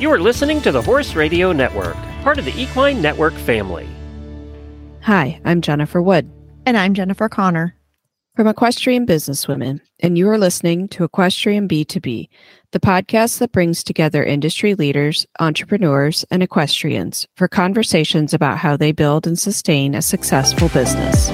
You are listening to the Horse Radio Network, part of the Equine Network family. Hi, I'm Jennifer Wood. And I'm Jennifer Connor. From Equestrian Businesswomen, and you are listening to Equestrian B2B, the podcast that brings together industry leaders, entrepreneurs, and equestrians for conversations about how they build and sustain a successful business.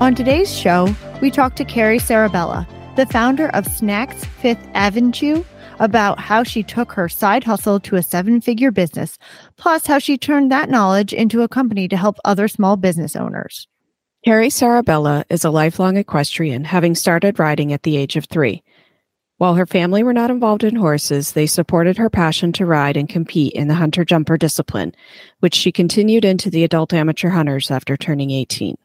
On today's show, we talk to Carrie Sarabella, the founder of Snaks 5th Avenchew, about how she took her side hustle to a seven figure business, plus how she turned that knowledge into a company to help other small business owners. Carrie Sarabella is a lifelong equestrian, having started riding at the age of three. While her family were not involved in horses, they supported her passion to ride and compete in the hunter jumper discipline, which she continued into the adult amateur hunters after turning 18.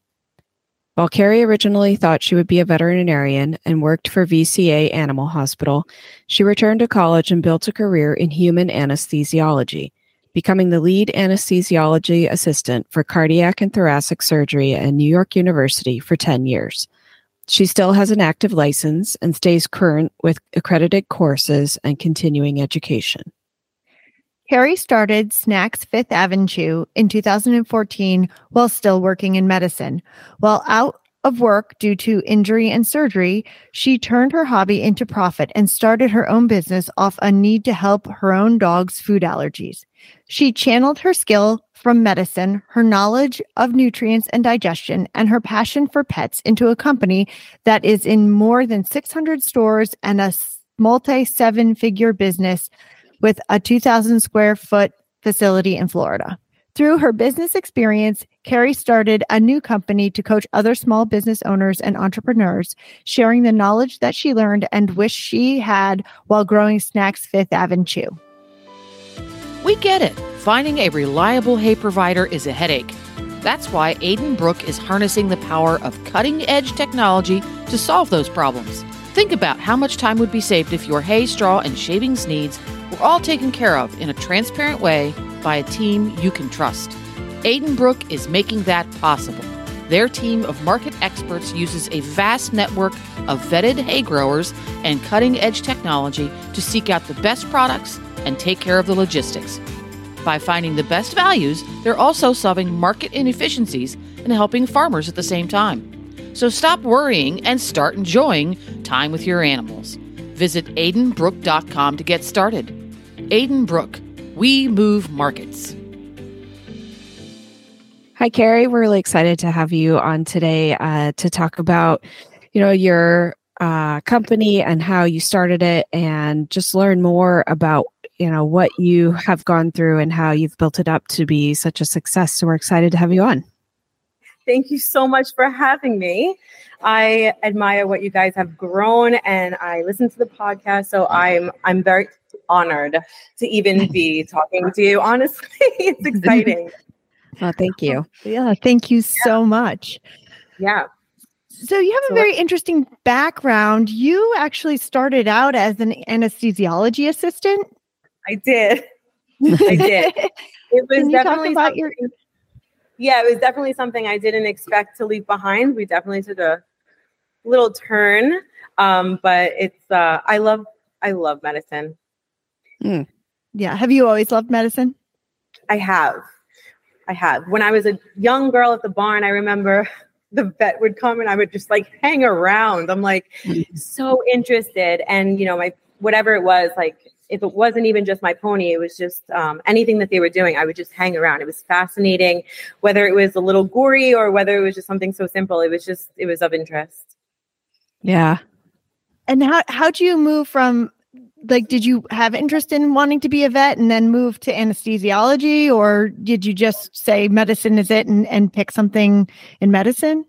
While Carrie originally thought she would be a veterinarian and worked for VCA Animal Hospital, she returned to college and built a career in human anesthesiology, becoming the lead anesthesiology assistant for cardiac and thoracic surgery at New York University for 10 years. She still has an active license and stays current with accredited courses and continuing education. Carrie started Snaks 5th Avenchew in 2014 while still working in medicine. While out of work due to injury and surgery, she turned her hobby into profit and started her own business off a need to help her own dog's food allergies. She channeled her skill from medicine, her knowledge of nutrients and digestion, and her passion for pets into a company that is in more than 600 stores and a multi seven figure business with a 2,000 square foot facility in Florida. Through her business experience, Carrie started a new company to coach other small business owners and entrepreneurs, sharing the knowledge that she learned and wish she had while growing Snaks 5th Avenchew. We get it. Finding a reliable hay provider is a headache. That's why Aden Brook is harnessing the power of cutting edge technology to solve those problems. Think about how much time would be saved if your hay, straw, and shavings needs were all taken care of in a transparent way by a team you can trust. Aden Brook is making that possible. Their team of market experts uses a vast network of vetted hay growers and cutting edge technology to seek out the best products and take care of the logistics. By finding the best values, they're also solving market inefficiencies and helping farmers at the same time. So stop worrying and start enjoying time with your animals. Visit adenbrook.com to get started. Aden Brook, we move markets. Hi, Carrie. We're really excited to have you on today uh, to talk about, you know, your uh, company and how you started it, and just learn more about, you know, what you have gone through and how you've built it up to be such a success. So we're excited to have you on. Thank you so much for having me. I admire what you guys have grown and I listen to the podcast. So I'm I'm very honored to even be talking to you. Honestly, it's exciting. Oh, thank you. Yeah, thank you so much. Yeah. So you have a very interesting background. You actually started out as an anesthesiology assistant. I did. I did. It was talk about your yeah, it was definitely something I didn't expect to leave behind. We definitely took a little turn, um, but it's uh, I love I love medicine. Mm. Yeah, have you always loved medicine? I have, I have. When I was a young girl at the barn, I remember the vet would come and I would just like hang around. I'm like mm. so interested, and you know, my whatever it was, like if it wasn't even just my pony, it was just um, anything that they were doing, I would just hang around. It was fascinating, whether it was a little gory or whether it was just something so simple. It was just, it was of interest. Yeah. And how how do you move from like did you have interest in wanting to be a vet and then move to anesthesiology or did you just say medicine is it and, and pick something in medicine?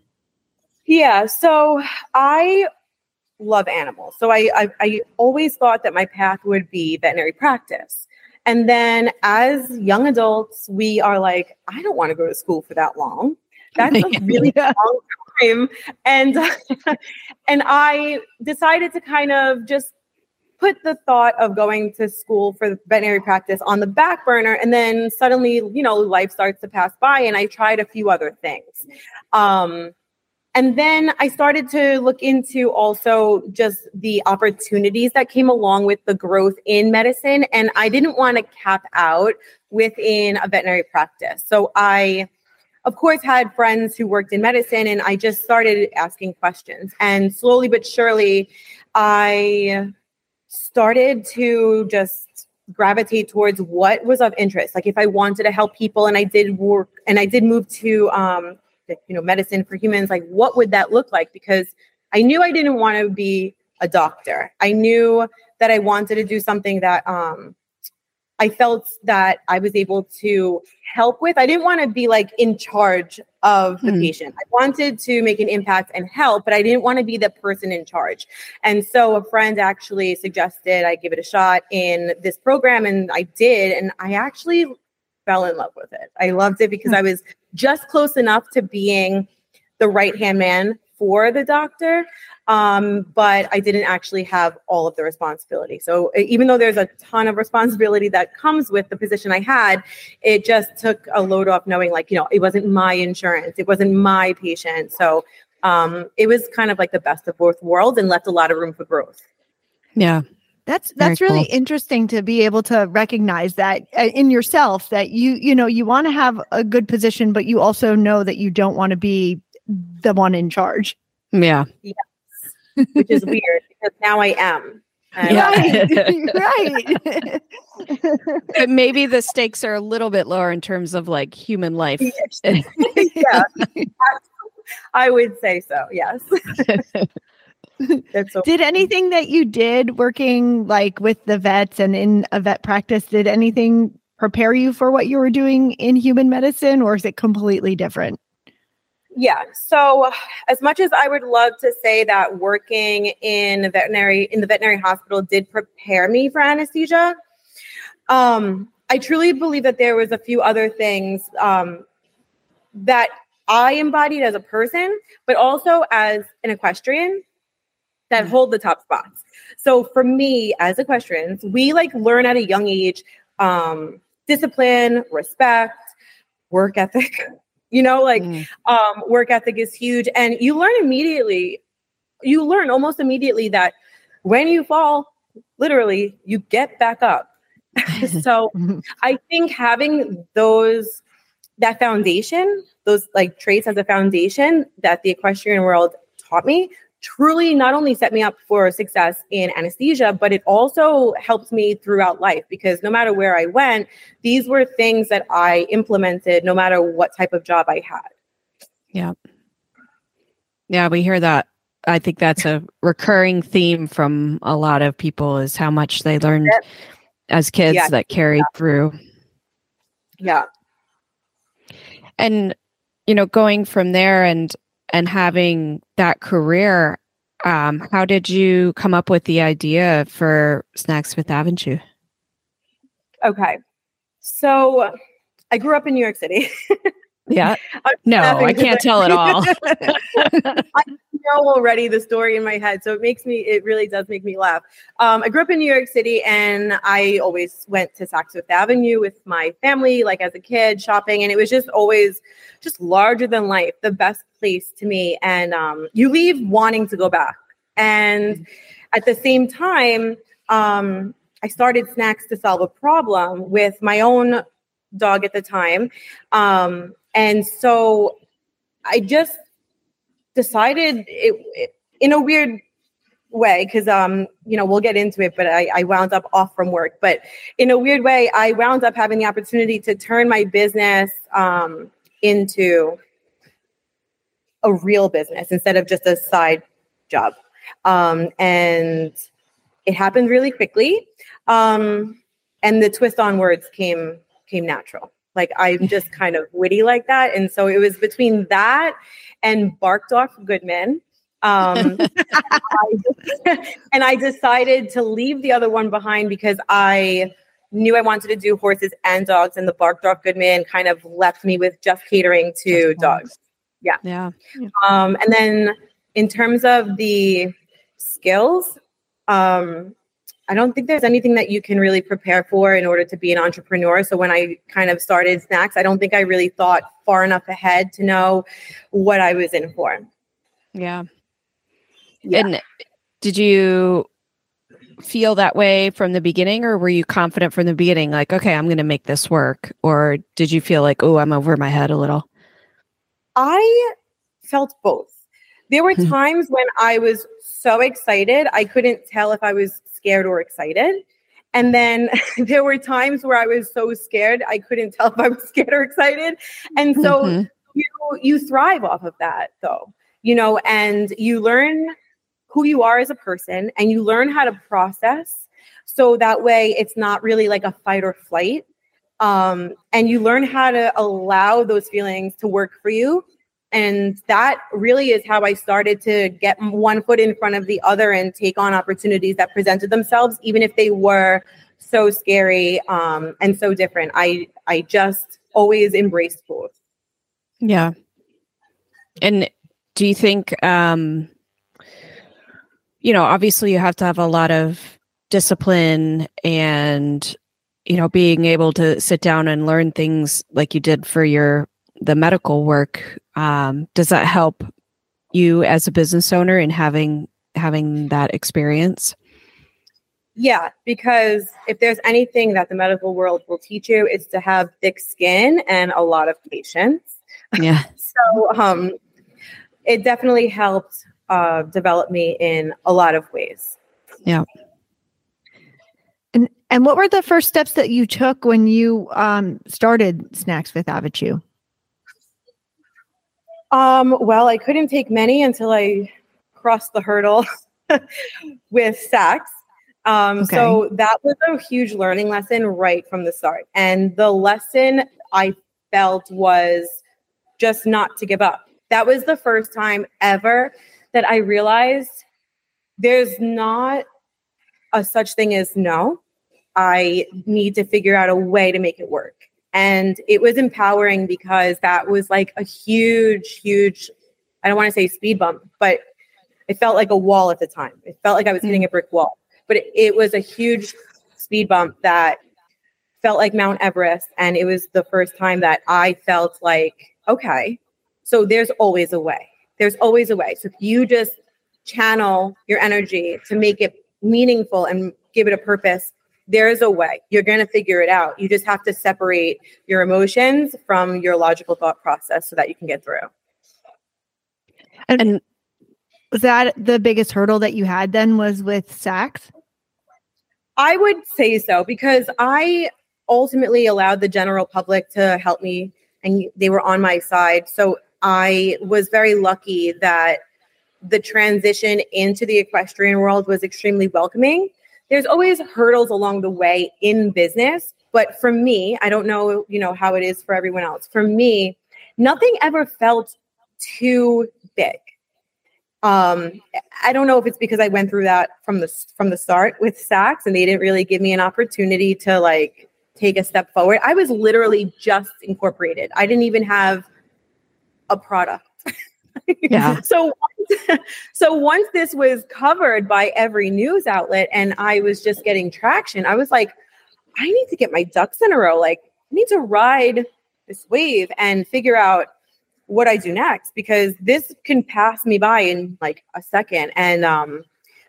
Yeah, so I love animals. So I, I, I always thought that my path would be veterinary practice. And then as young adults, we are like, I don't want to go to school for that long. That's a really yeah. long time. And and I decided to kind of just put the thought of going to school for veterinary practice on the back burner and then suddenly you know life starts to pass by and i tried a few other things um, and then I started to look into also just the opportunities that came along with the growth in medicine. And I didn't want to cap out within a veterinary practice. So I, of course, had friends who worked in medicine, and I just started asking questions. And slowly but surely, I started to just gravitate towards what was of interest. Like if I wanted to help people and I did work and I did move to um, you know medicine for humans like what would that look like because i knew i didn't want to be a doctor i knew that i wanted to do something that um i felt that i was able to help with i didn't want to be like in charge of the hmm. patient i wanted to make an impact and help but i didn't want to be the person in charge and so a friend actually suggested i give it a shot in this program and i did and i actually fell in love with it. I loved it because I was just close enough to being the right hand man for the doctor. Um, but I didn't actually have all of the responsibility. So even though there's a ton of responsibility that comes with the position I had, it just took a load off knowing like, you know, it wasn't my insurance, it wasn't my patient. So um, it was kind of like the best of both worlds and left a lot of room for growth. Yeah. That's that's Very really cool. interesting to be able to recognize that uh, in yourself that you you know you want to have a good position but you also know that you don't want to be the one in charge. Yeah. Yes. Which is weird because now I am. Yeah. Right. right. but maybe the stakes are a little bit lower in terms of like human life. yeah. I would say so. Yes. so did anything that you did working like with the vets and in a vet practice, did anything prepare you for what you were doing in human medicine or is it completely different? Yeah. So as much as I would love to say that working in veterinary in the veterinary hospital did prepare me for anesthesia, um, I truly believe that there was a few other things um, that I embodied as a person, but also as an equestrian that mm-hmm. hold the top spots. So for me as equestrians, we like learn at a young age um, discipline, respect, work ethic. You know, like mm. um, work ethic is huge, and you learn immediately. You learn almost immediately that when you fall, literally, you get back up. so I think having those that foundation, those like traits as a foundation that the equestrian world taught me truly not only set me up for success in anesthesia, but it also helped me throughout life because no matter where I went, these were things that I implemented no matter what type of job I had. Yeah. Yeah, we hear that. I think that's a recurring theme from a lot of people is how much they learned yep. as kids yeah. that carried yeah. through. Yeah. And you know, going from there and and having that career, um, how did you come up with the idea for Snaks 5th Avenchew? Okay. So I grew up in New York City. Yeah. no, I can't tell at all. I know already the story in my head. So it makes me, it really does make me laugh. Um, I grew up in New York City and I always went to Saks Fifth Avenue with my family, like as a kid, shopping. And it was just always just larger than life, the best place to me. And um, you leave wanting to go back. And at the same time, um, I started Snaks to solve a problem with my own dog at the time. Um, and so I just decided it, it in a weird way because um you know we'll get into it but I, I wound up off from work. But in a weird way i wound up having the opportunity to turn my business um into a real business instead of just a side job. Um and it happened really quickly. Um and the twist on words came came natural like I'm just kind of witty like that. And so it was between that and Barkdorf Goodman. Um, I and I decided to leave the other one behind because I knew I wanted to do horses and dogs, and the Barkdorf Goodman kind of left me with just catering to dogs. Yeah. Yeah. Um, and then in terms of the skills, um, I don't think there's anything that you can really prepare for in order to be an entrepreneur. So when I kind of started snacks, I don't think I really thought far enough ahead to know what I was in for. Yeah. yeah. And did you feel that way from the beginning or were you confident from the beginning like okay i'm going to make this work or did you feel like oh i'm over my head a little i felt both there were hmm. times when i was so excited i couldn't tell if i was scared or excited. And then there were times where i was so scared i couldn't tell if i was scared or excited. And so mm-hmm. you you thrive off of that though you know and you learn who you are as a person and you learn how to process. So that way it's not really like a fight or flight um, and you learn how to allow those feelings to work for you and that really is how i started to get one foot in front of the other and take on opportunities that presented themselves even if they were so scary um, and so different. I i just always embraced both. Yeah. And do you think um you know, obviously you have to have a lot of discipline and you know being able to sit down and learn things like you did for your the medical work um, does that help you as a business owner in having having that experience yeah because if there's anything that the medical world will teach you it's to have thick skin and a lot of patience yeah so um it definitely helped uh, developed me in a lot of ways. Yeah. And and what were the first steps that you took when you um, started Snaks 5th Avenchew? Um, well, I couldn't take many until I crossed the hurdle with Saks. Um, okay. So that was a huge learning lesson right from the start. And the lesson I felt was just not to give up. That was the first time ever that I realized there's not a such thing as no. I need to figure out a way to make it work. And it was empowering because that was like a huge, huge, I don't want to say speed bump, but it felt like a wall at the time. It felt like I was hitting mm. a brick wall, but it, it was a huge speed bump that felt like Mount Everest. And it was the first time that I felt like, okay, so there's always a way there's always a way. So if you just channel your energy to make it meaningful and give it a purpose, there is a way. You're going to figure it out. You just have to separate your emotions from your logical thought process so that you can get through. And, and was that the biggest hurdle that you had then was with Saks? I would say so because I ultimately allowed the general public to help me and they were on my side. So I was very lucky that the transition into the equestrian world was extremely welcoming. There's always hurdles along the way in business, but for me, I don't know, you know, how it is for everyone else. For me, nothing ever felt too big. Um, I don't know if it's because I went through that from the from the start with Saks, and they didn't really give me an opportunity to like take a step forward. I was literally just incorporated. I didn't even have a product. Yeah. so so once this was covered by every news outlet and I was just getting traction, I was like, I need to get my ducks in a row. Like, I need to ride this wave and figure out what I do next because this can pass me by in like a second. And um,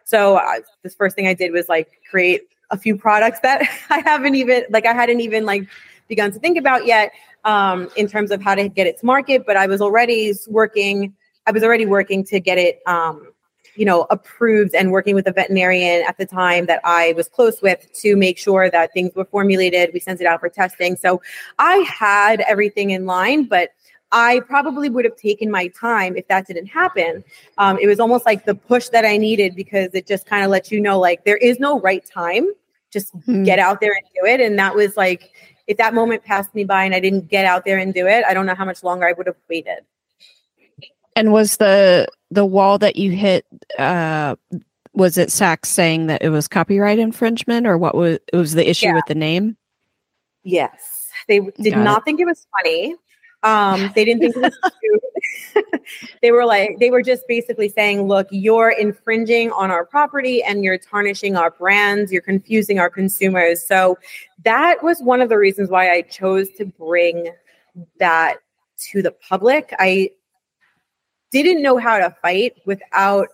so uh, this first thing I did was like create a few products that I haven't even like I hadn't even like begun to think about yet um, in terms of how to get it to market. But I was already working. I was already working to get it, um, you know, approved and working with a veterinarian at the time that I was close with to make sure that things were formulated. We sent it out for testing. So I had everything in line, but I probably would have taken my time if that didn't happen. Um, it was almost like the push that I needed because it just kind of lets you know, like, there is no right time. Just mm. get out there and do it. And that was like, if that moment passed me by and I didn't get out there and do it, I don't know how much longer I would have waited. And was the the wall that you hit uh was it Saks saying that it was copyright infringement or what was it was the issue yeah. with the name? Yes. They did Got not it. think it was funny. Um, they didn't think it was cute. they were like, they were just basically saying, look, you're infringing on our property and you're tarnishing our brands, you're confusing our consumers. So that was one of the reasons why I chose to bring that to the public. I didn't know how to fight without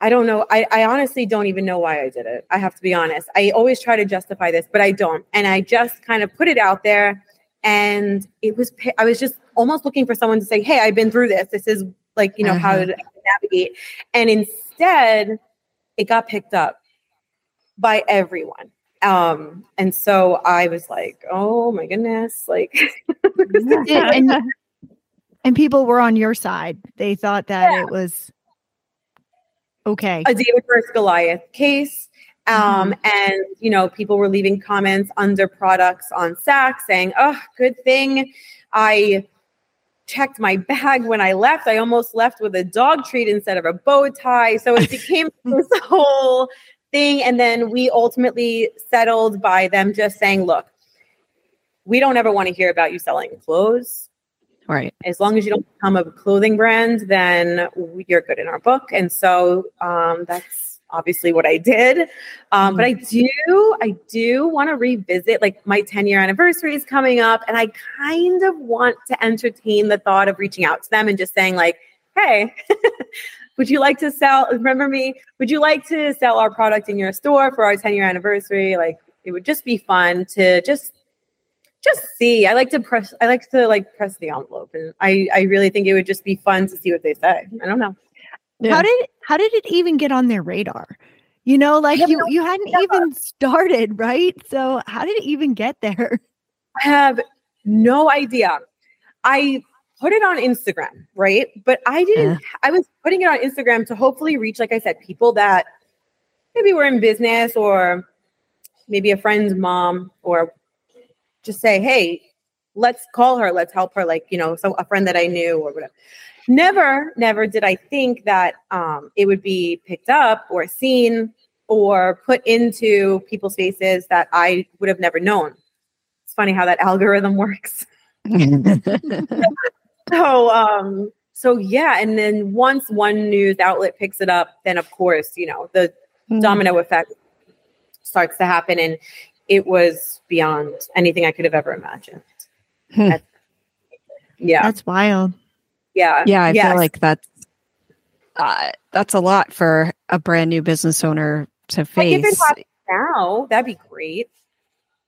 I don't know. I, I honestly don't even know why I did it. I have to be honest. I always try to justify this, but I don't. And I just kind of put it out there. And it was, I was just almost looking for someone to say, Hey, I've been through this. This is like, you know, uh-huh. how to navigate. And instead, it got picked up by everyone. Um, and so I was like, oh my goodness, like, and, and people were on your side. They thought that yeah. it was okay. A David versus Goliath case. Um, mm-hmm. and you know, people were leaving comments under products on Saks saying, Oh, good thing I checked my bag when I left. I almost left with a dog treat instead of a bow tie. So it became this whole thing. And then we ultimately settled by them just saying, look, we don't ever want to hear about you selling clothes. Right. As long as you don't become a clothing brand, then you're good in our book. And so um, that's obviously what I did. Um, but I mm-hmm. do, I do want to revisit like my 10 year anniversary is coming up, and I kind of want to entertain the thought of reaching out to them and just saying like, hey, would you like to sell? Remember me? Would you like to sell our product in your store for our 10 year anniversary? Like, it would just be fun to just just see. I like to press. I like to like press the envelope, and I I really think it would just be fun to see what they say. I don't know. Yeah. How did how did it even get on their radar? You know, like you you hadn't even started, right? So how did it even get there? I have no idea. I put it on Instagram, right? But I didn't, yeah. I was putting it on Instagram to hopefully reach, like I said, people that maybe were in business or maybe a friend's mom or just say, hey, let's call her, let's help her, like, you know, so a friend that I knew or whatever. Never, never did I think that um, it would be picked up or seen or put into people's faces that I would have never known. It's funny how that algorithm works. so um so yeah and then once one news outlet picks it up then of course you know the mm-hmm. domino effect starts to happen and it was beyond anything i could have ever imagined. Hmm. yeah. That's wild. Yeah. Yeah i yes. feel like that's uh, that's a lot for a brand new business owner to face. like now that'd be great.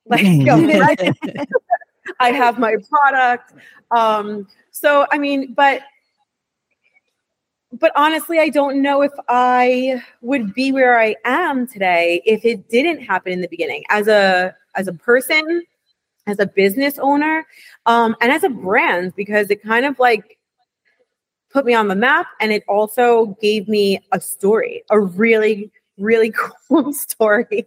Like i have my product. Um so, I mean, but but honestly, I don't know if I would be where I am today if it didn't happen in the beginning. As a as a person, as a business owner, um, and as a brand, because it kind of like put me on the map and it also gave me a story, a really, really cool story.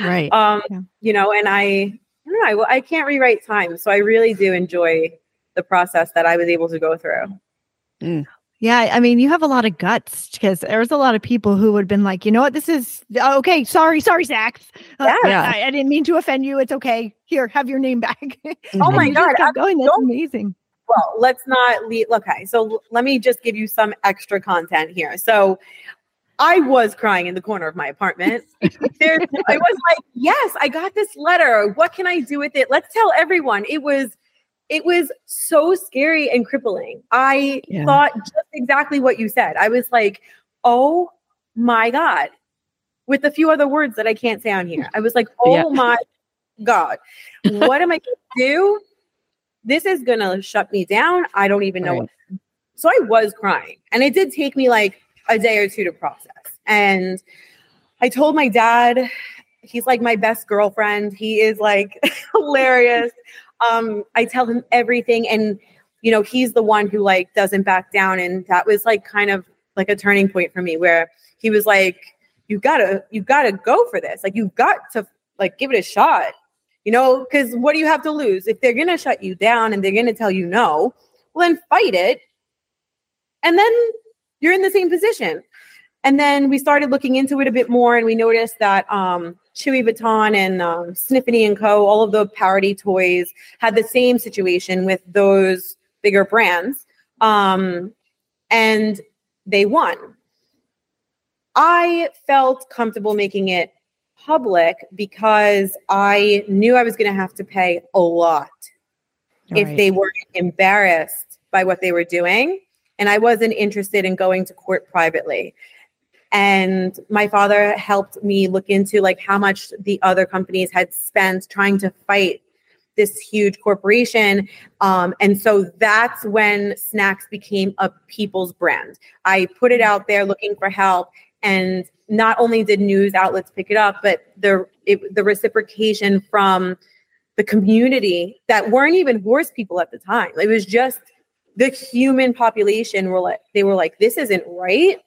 Right. um, yeah. you know, and I I don't know, I, I can't rewrite time. So I really do enjoy the process that I was able to go through. Mm. Yeah, I mean, you have a lot of guts because there's a lot of people who would have been like, you know what, this is oh, okay. Sorry, sorry, Saks. Uh, yeah, I, I, didn't mean to offend you. It's okay. Here, have your name back. oh my god, I'm going. That's amazing. Well, let's not leave. Okay, so let me just give you some extra content here. So, I was crying in the corner of my apartment. there, I was like, yes, I got this letter. What can I do with it? Let's tell everyone. It was it was so scary and crippling. I yeah. thought just exactly what you said. I was like, oh my God, with a few other words that I can't say on here. I was like, oh yeah. my God, what am I going to do? This is going to shut me down. I don't even know. Right. What. So I was crying. And it did take me like a day or two to process. And I told my dad, he's like my best girlfriend. He is like hilarious. Um, I tell him everything, and you know, he's the one who like doesn't back down, and that was like kind of like a turning point for me where he was like, "You gotta, you gotta go for this. Like, you've got to like give it a shot." You know, because what do you have to lose if they're gonna shut you down and they're gonna tell you no? Well, then fight it, and then you're in the same position. And then we started looking into it a bit more, and we noticed that um, Chewy Vuitton and um, Sniffany and Co. All of the parody toys had the same situation with those bigger brands, um, and they won. I felt comfortable making it public because I knew I was going to have to pay a lot if they were embarrassed by what they were doing. And I wasn't interested in going to court privately. And my father helped me look into like how much the other companies had spent trying to fight this huge corporation. Um, and so that's when Snaks became a people's brand. I put it out there looking for help. And not only did news outlets pick it up, but the it, the reciprocation from the community that weren't even horse people at the time. It was just the human population were like they were like, this isn't right.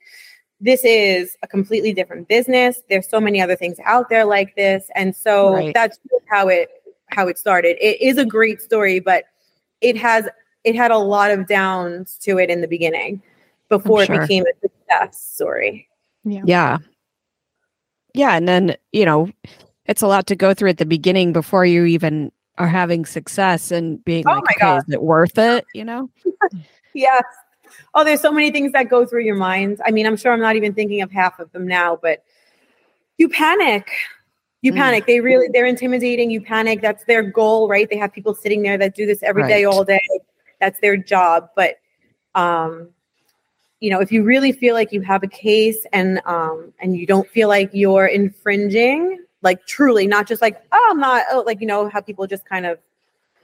This is a completely different business. There's so many other things out there like this. And so right. that's how it how it started. It is a great story, but it has it had a lot of downs to it in the beginning before sure. it became a success story. Yeah. Yeah. Yeah. And then, you know, it's a lot to go through at the beginning before you even are having success and being oh like, okay, God. is it worth it? You know? yes. Oh, there's so many things that go through your mind. I mean, I'm sure I'm not even thinking of half of them now, but you panic. You mm. panic. They really they're intimidating. You panic. That's their goal, right? They have people sitting there that do this every right. day, all day. That's their job. But um, you know, if you really feel like you have a case and um and you don't feel like you're infringing, like truly, not just like, oh, I'm not oh, like, you know, how people just kind of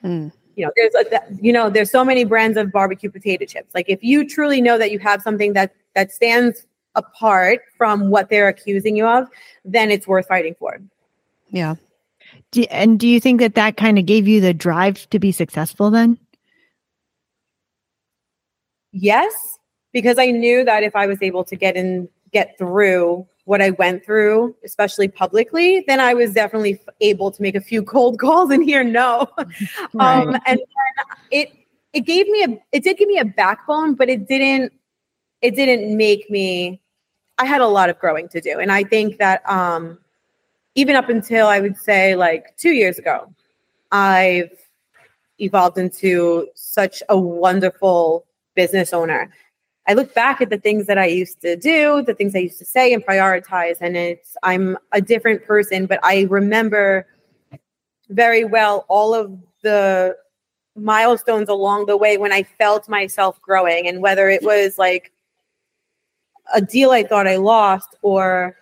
mm you know there's a you know there's so many brands of barbecue potato chips. Like if you truly know that you have something that that stands apart from what they're accusing you of then it's worth fighting for. Yeah. Do, and do you think that that kind of gave you the drive to be successful then? Yes because i knew that if i was able to get in get through what I went through, especially publicly, then I was definitely able to make a few cold calls and hear no. Right. Um, and it it gave me a it did give me a backbone, but it didn't it didn't make me. I had a lot of growing to do, and I think that um, even up until I would say like two years ago, I've evolved into such a wonderful business owner I look back at the things that I used to do, the things I used to say and prioritize, and it's I'm a different person, but I remember very well all of the milestones along the way when I felt myself growing, and whether it was like a deal I thought I lost or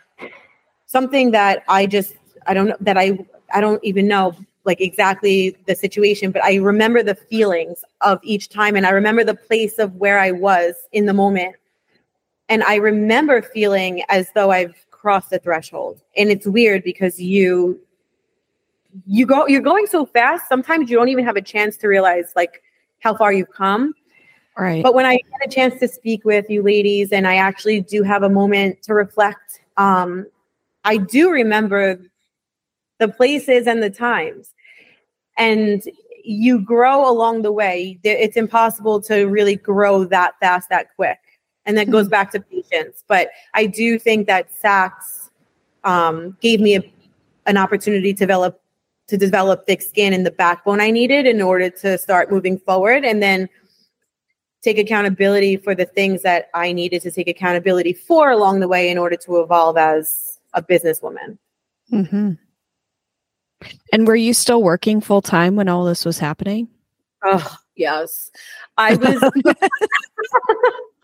something that I just I don't know that I I don't even know like exactly the situation, but I remember the feelings of each time and I remember the place of where I was in the moment. And I remember feeling as though I've crossed the threshold. And it's weird because you you go you're going so fast, sometimes you don't even have a chance to realize like how far you've come. Right. But when I get a chance to speak with you ladies and I actually do have a moment to reflect, um, I do remember the places and the times and you grow along the way. It's impossible to really grow that fast, that quick. And that goes mm-hmm. back to patience. But I do think that Saks um, gave me a, an opportunity to develop to develop thick skin and the backbone I needed in order to start moving forward, and then take accountability for the things that I needed to take accountability for along the way in order to evolve as a businesswoman. Mm-hmm. And were you still working full time when all this was happening? Oh, yes. I was.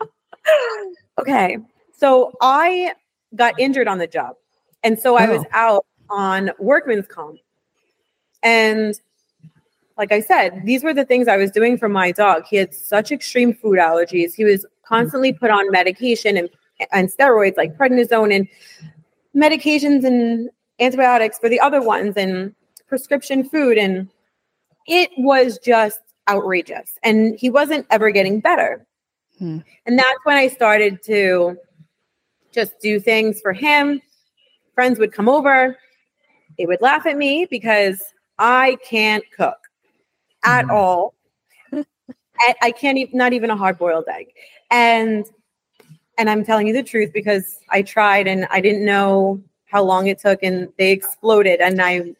okay. So I got injured on the job. And so I was oh. out on workman's comp. And like I said, these were the things I was doing for my dog. He had such extreme food allergies. He was constantly put on medication and, and steroids like prednisone and medications and antibiotics for the other ones and prescription food. And it was just outrageous. And he wasn't ever getting better. Hmm. And that's when I started to just do things for him. Friends would come over, they would laugh at me because I can't cook at hmm. all. I can't even, not even a hard boiled egg. And and I'm telling you the truth because I tried and I didn't know how long it took and they exploded and I'm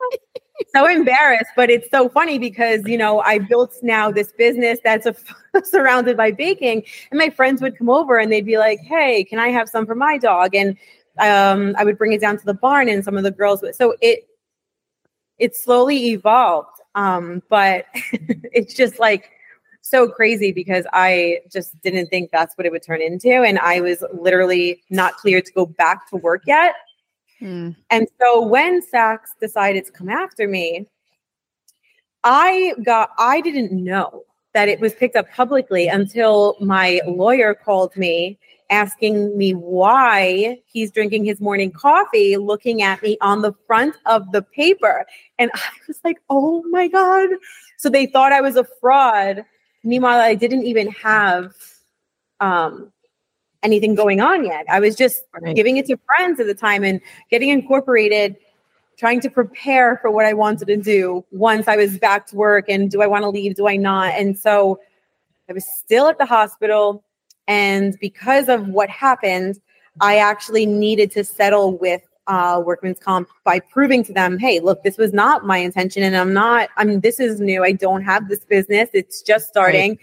so embarrassed, but it's so funny because you know I built now this business that's a, surrounded by baking, and my friends would come over and they'd be like, "Hey, can I have some for my dog?" And um, I would bring it down to the barn, and some of the girls would. So it it slowly evolved, um, but it's just like so crazy because I just didn't think that's what it would turn into. And I was literally not clear to go back to work yet. Mm. And so when Saks decided to come after me, I got, I didn't know that it was picked up publicly until my lawyer called me asking me why he's drinking his morning coffee, looking at me on the front of the paper. And I was like, oh my God. So they thought I was a fraud. Meanwhile, I didn't even have um, anything going on yet. I was just Right. giving it to friends at the time and getting incorporated, trying to prepare for what I wanted to do once I was back to work. And do I want to leave? Do I not? And so I was still at the hospital. And because of what happened, I actually needed to settle with uh, workman's comp by proving to them, hey, look, this was not my intention, and I'm not. I'm. This is new. I don't have this business. It's just starting.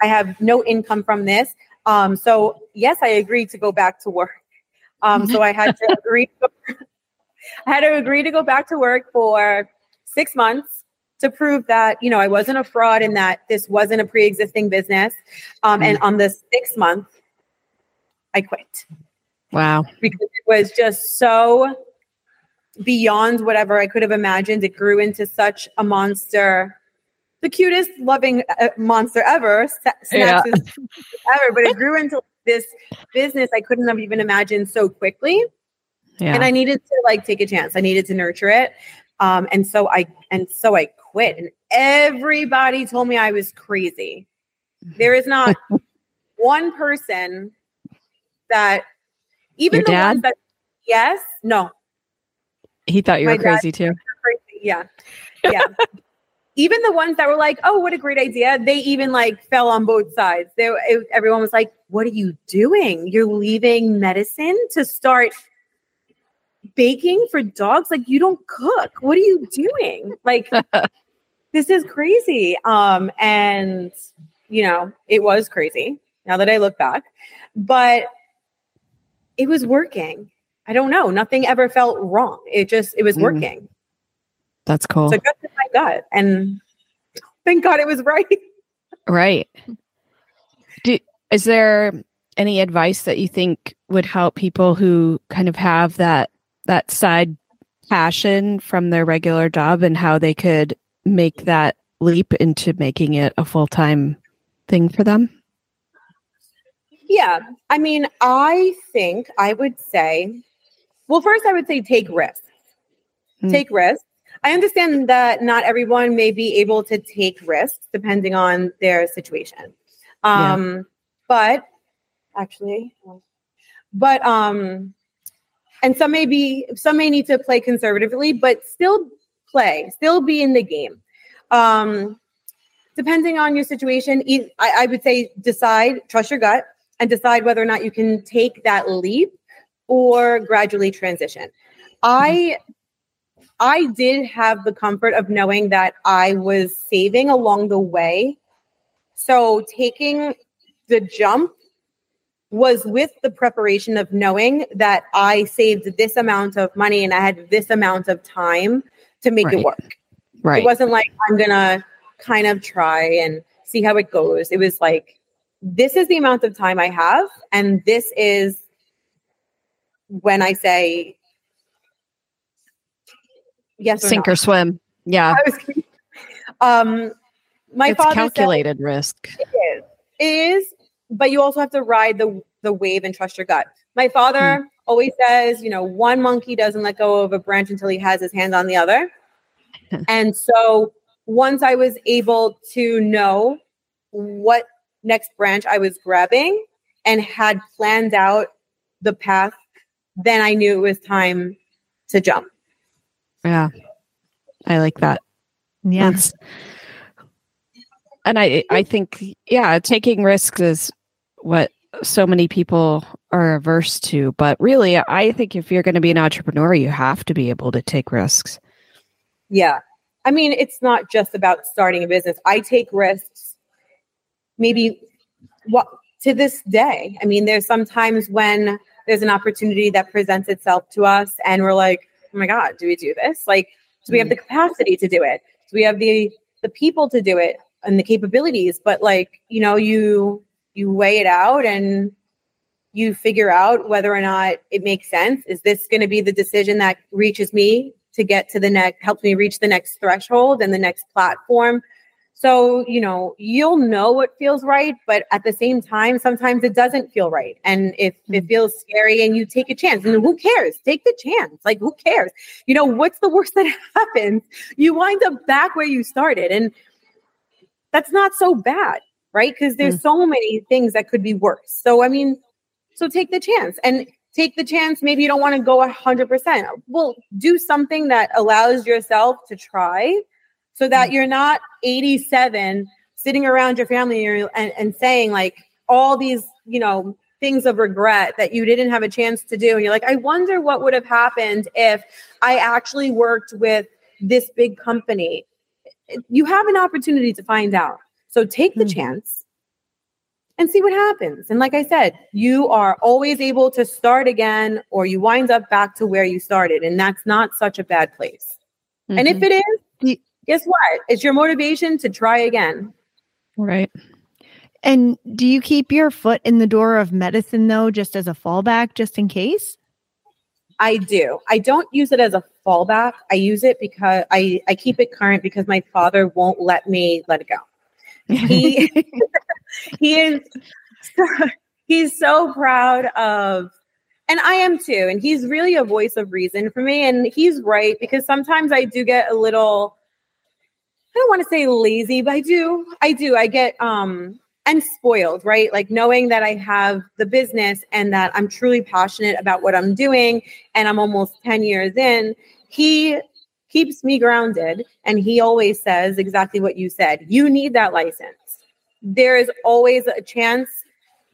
I have no income from this. Um, so yes, I agreed to go back to work. Um, so I had to agree. I had to agree to go back to work for six months to prove that you know I wasn't a fraud and that this wasn't a pre-existing business. Um, and on the sixth month, I quit Wow. because it was just so beyond whatever I could have imagined. It grew into such a monster, the cutest, loving uh, monster ever, Sa- Yeah. Is ever, but it grew into this business I couldn't have even imagined so quickly. Yeah. And I needed to like take a chance. I needed to nurture it. Um, and so I and so I quit. And everybody told me I was crazy. There is not one person that even Your the dad? ones that yes, no, he thought you my were crazy too. crazy. Yeah. Yeah. even the ones that were like, "Oh, what a great idea!" They even like fell on both sides. They, it, everyone was like, "What are you doing? You're leaving medicine to start baking for dogs? Like, you don't cook. What are you doing? Like, this is crazy." Um, and you know, it was crazy. Now that I look back, but it was working. I don't know. Nothing ever felt wrong. It just it was Mm. working. That's cool. So trusted my gut, and thank God it was right. Right. Do, is there any advice that you think would help people who kind of have that that side passion from their regular job and how they could make that leap into making it a full-time thing for them? Yeah, I mean, I think I would say, well, first I would say take risks. Mm. Take risks. I understand that not everyone may be able to take risks depending on their situation. Yeah. Um, but actually, but um, and some may be some may need to play conservatively, but still play, still be in the game. Um, depending on your situation, I would say decide, trust your gut, and decide whether or not you can take that leap or gradually transition. I I did have the comfort of knowing that I was saving along the way. So taking the jump was with the preparation of knowing that I saved this amount of money and I had this amount of time to make Right. it work. Right. It wasn't like I'm gonna kind of try and see how it goes. It was like this is the amount of time I have, and this is when I say yes or Sink no. or swim. Yeah. I was kidding. um my it's father calculated risk. said it is. It is, but you also have to ride the the wave and trust your gut. My father Hmm. always says, you know, one monkey doesn't let go of a branch until he has his hand on the other. and so once I was able to know what next branch I was grabbing and had planned out the path, then I knew it was time to jump. Yeah. I like that. Yeah. That's- and I I think yeah, taking risks is what so many people are averse to. But really, I think if you're going to be an entrepreneur, you have to be able to take risks. Yeah. I mean, it's not just about starting a business. I take risks maybe what to this day. I mean, there's sometimes when there's an opportunity that presents itself to us and we're like, oh my God, do we do this? Like, do we have the mm-hmm. capacity to do it? Do we have the the people to do it? and the capabilities, but like, you know, you you weigh it out and you figure out whether or not it makes sense. Is this going to be the decision that reaches me to get to the next, helps me reach the next threshold and the next platform? So, you know, you'll know what feels right, but at the same time, sometimes it doesn't feel right. And if it feels scary and you take a chance, and who cares? Take the chance. Like, who cares? You know, what's the worst that happens? You wind up back where you started. And that's not so bad, right? Because there's mm. so many things that could be worse. So, I mean, so take the chance and take the chance. Maybe you don't want to go 100%. Well, do something that allows yourself to try so that mm. you're not 87 sitting around your family and, and saying like all these, you know, things of regret that you didn't have a chance to do. And you're like, I wonder what would have happened if I actually worked with this big company. You have an opportunity to find out. So take the mm-hmm. chance and see what happens. And like I said, you are always able to start again or you wind up back to where you started. And that's not such a bad place. Mm-hmm. And if mm-hmm. it is, guess what? It's your motivation to try again. Right. And do you keep your foot in the door of medicine though, just as a fallback, just in case? I do. I don't use it as a fallback. I use it because I, I keep it current because my father won't let me let it go. He he is so, he's so proud of and I am too. And he's really a voice of reason for me. And he's right because sometimes I do get a little, I don't want to say lazy, but I do. I do. I get um and spoiled, right? Like knowing that I have the business and that I'm truly passionate about what I'm doing and I'm almost 10 years in. He keeps me grounded and he always says exactly what you said. You need that license there is always a chance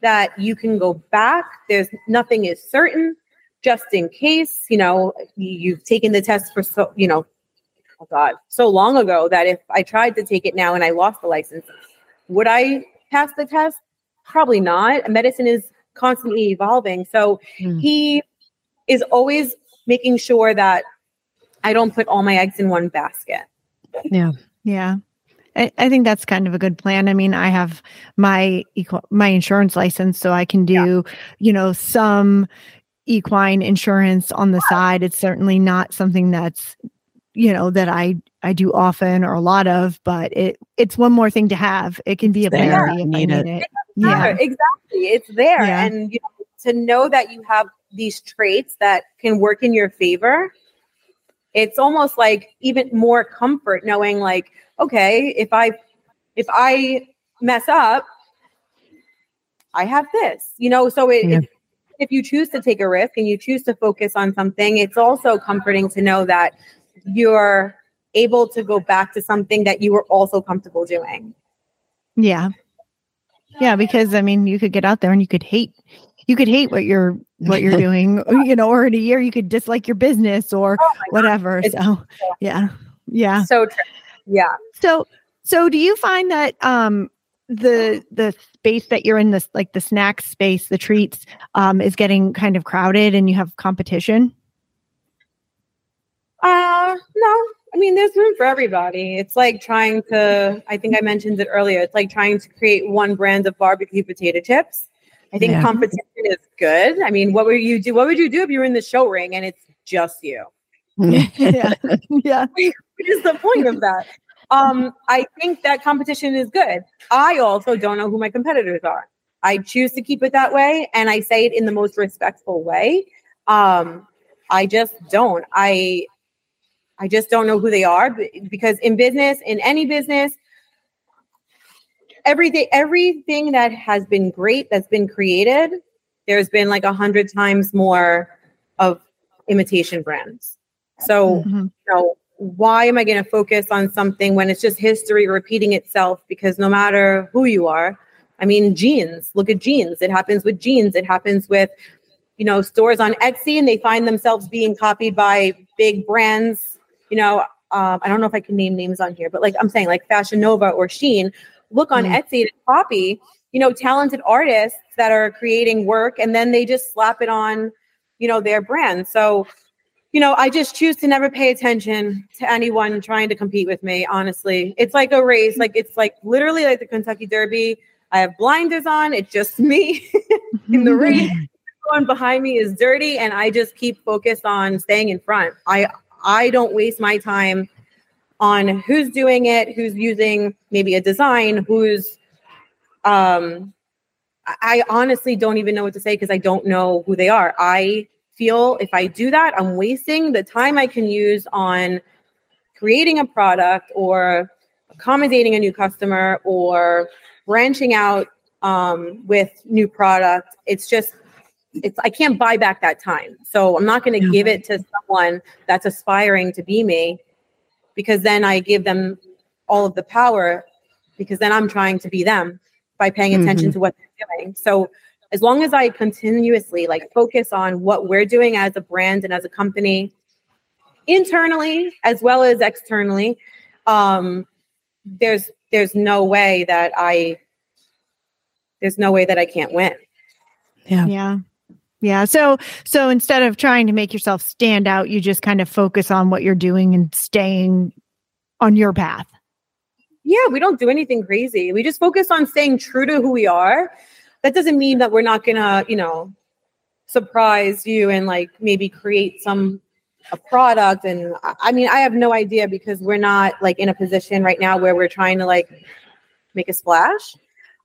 that you can go back. There's nothing is certain, just in case, you know, you've taken the test for so, you know, oh God, so long ago that if I tried to take it now and I lost the license, would I pass the test? Probably not. Medicine is constantly evolving. So mm. he is always making sure that I don't put all my eggs in one basket. Yeah. Yeah. I, I think that's kind of a good plan. I mean, I have my equal, my insurance license, so I can do, yeah. you know, some equine insurance on the side. It's certainly not something that's, you know, that I I do often or a lot of, but it it's one more thing to have. It can be a priority yeah. if I need it. it. Yeah, exactly. It's there, yeah. and you know, to know that you have these traits that can work in your favor it's almost like even more comfort knowing like okay if i if i mess up i have this you know so it, yeah. if, if you choose to take a risk and you choose to focus on something it's also comforting to know that you're able to go back to something that you were also comfortable doing. Yeah. Yeah because i mean you could get out there and you could hate you could hate what you're what you're doing you know or in a year you could dislike your business or oh whatever God. so yeah yeah. So true yeah. So so do you find that um the the space that you're in this like the snack space the treats um is getting kind of crowded and you have competition uh no I mean, there's room for everybody. It's like trying to, I think I mentioned it earlier, it's like trying to create one brand of barbecue potato chips. I think yeah. competition is good. I mean, what would you do? What would you do if you were in the show ring and it's just you? yeah. yeah. What is the point of that? Um, I think that competition is good. I also don't know who my competitors are. I choose to keep it that way, and I say it in the most respectful way. Um, I just don't. I I just don't know who they are because in business, in any business, everything everything that has been great that's been created there's been like a hundred times more of imitation brands. So mm-hmm. you know why am i going to focus on something when it's just history repeating itself? Because no matter who you are i mean jeans look at jeans. It happens with jeans. It happens with you know stores on etsy and they find themselves being copied by big brands you know um, i don't know if i can name names on here but like i'm saying like fashion nova or shein look on mm. Etsy to copy, you know, talented artists that are creating work and then they just slap it on, you know, their brand. So you know, I just choose to never pay attention to anyone trying to compete with me, honestly. It's like a race. Like it's like literally like the Kentucky Derby. I have blinders on. It's just me in the race. Everyone behind me is dirty and I just keep focused on staying in front. I I don't waste my time on who's doing it, who's using maybe a design, who's um I honestly don't even know what to say because I don't know who they are. I feel if I do that, I'm wasting the time I can use on creating a product or accommodating a new customer or branching out um, with new product. It's just, it's I can't buy back that time. So I'm not going to yeah. give it to someone that's aspiring to be me because then I give them all of the power because then I'm trying to be them by paying attention mm-hmm. to what they're doing. So as long as I continuously like focus on what we're doing as a brand and as a company internally as well as externally, um, there's there's no way that I there's no way that I can't win. Yeah. Yeah. Yeah. So so instead of trying to make yourself stand out, you just kind of focus on what you're doing and staying on your path. Yeah, we don't do anything crazy. We just focus on staying true to who we are that doesn't mean that we're not gonna, you know, surprise you and like maybe create some a product. And I mean, I have no idea because we're not like in a position right now where we're trying to like make a splash.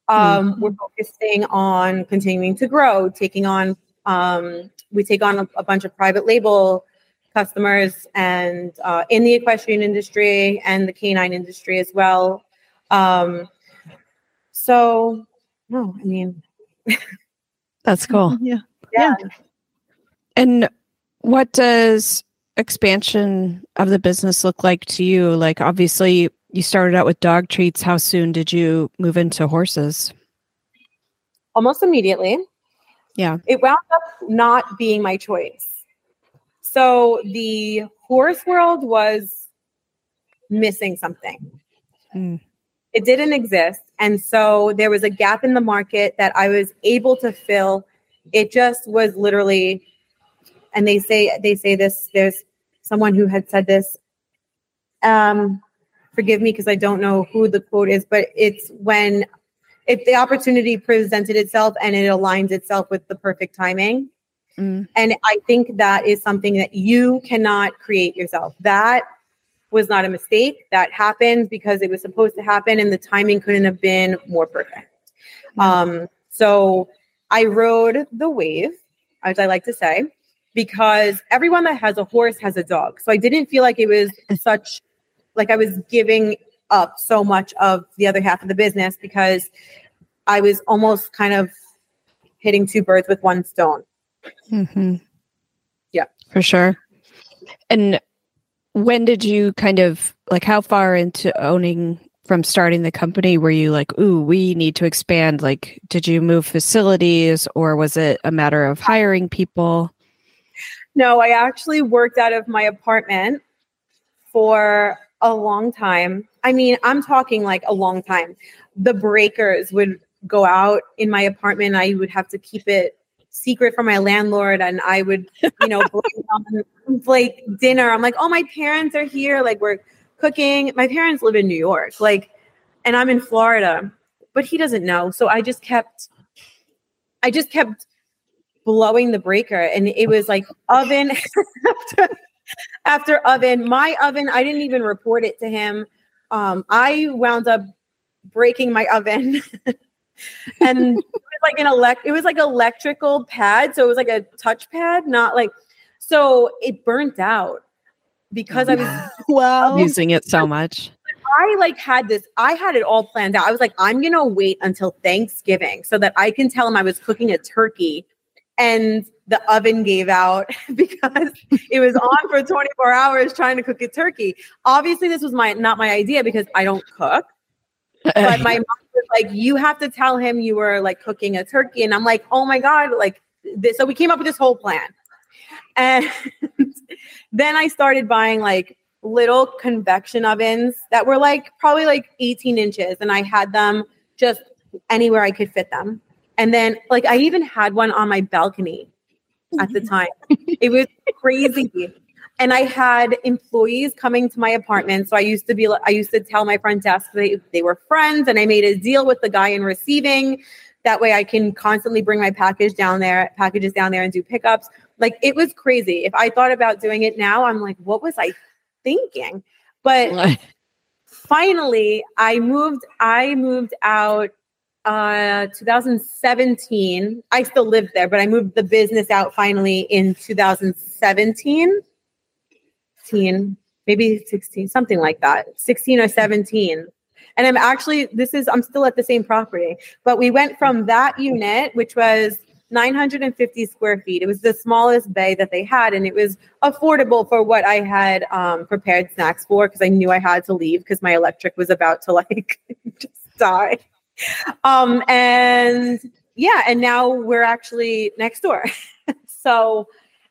Um, mm-hmm. We're focusing on continuing to grow, taking on um, we take on a, a bunch of private label customers and uh, in the equestrian industry and the canine industry as well. Um, so no, I mean, that's cool. yeah. yeah. Yeah. And what does expansion of the business look like to you? Like, obviously, you started out with dog treats. How soon did you move into horses? Almost immediately. Yeah. It wound up not being my choice. So the horse world was missing something. Mm. It didn't exist. And so there was a gap in the market that I was able to fill. It just was literally, and they say they say this. There's someone who had said this. Um, forgive me because I don't know who the quote is, but it's when if the opportunity presented itself and it aligns itself with the perfect timing. Mm. And I think that is something that you cannot create yourself. That was not a mistake. That happened because it was supposed to happen, and the timing couldn't have been more perfect. Um, so I rode the wave, as I like to say, because everyone that has a horse has a dog. So I didn't feel like it was such like I was giving up so much of the other half of the business because I was almost kind of hitting two birds with one stone. Mm-hmm. Yeah, for sure. And when did you kind of like how far into owning from starting the company were you like ooh we need to expand like did you move facilities or was it a matter of hiring people no i actually worked out of my apartment for a long time i mean i'm talking like a long time the breakers would go out in my apartment i would have to keep it secret from my landlord and I would, you know, like dinner. I'm like, oh, my parents are here. Like we're cooking. My parents live in New York, like, and I'm in Florida, but he doesn't know. So I just kept, I just kept blowing the breaker and it was like oven after, after oven. My oven, I didn't even report it to him. Um, I wound up breaking my oven and it was like an elect it was like electrical pad so it was like a touch pad not like so it burnt out because i was well using it so much i like had this i had it all planned out i was like i'm gonna wait until thanksgiving so that i can tell him i was cooking a turkey and the oven gave out because it was on for 24 hours trying to cook a turkey obviously this was my not my idea because i don't cook but my mom was like, you have to tell him you were like cooking a turkey. And I'm like, oh my God, like this. So we came up with this whole plan. And then I started buying like little convection ovens that were like probably like 18 inches. And I had them just anywhere I could fit them. And then like I even had one on my balcony at the time. it was crazy. and I had employees coming to my apartment. So I used to be, I used to tell my front desk they, they were friends, and I made a deal with the guy in receiving. That way, I can constantly bring my package down there, packages down there, and do pickups. Like it was crazy. If I thought about doing it now, I'm like, what was I thinking? But finally, I moved. I moved out uh 2017 i still lived there but i moved the business out finally in 2017 16, maybe 16 something like that 16 or 17 and i'm actually this is i'm still at the same property but we went from that unit which was 950 square feet it was the smallest bay that they had and it was affordable for what i had um, prepared snacks for because i knew i had to leave because my electric was about to like just die um, and yeah, and now we're actually next door. so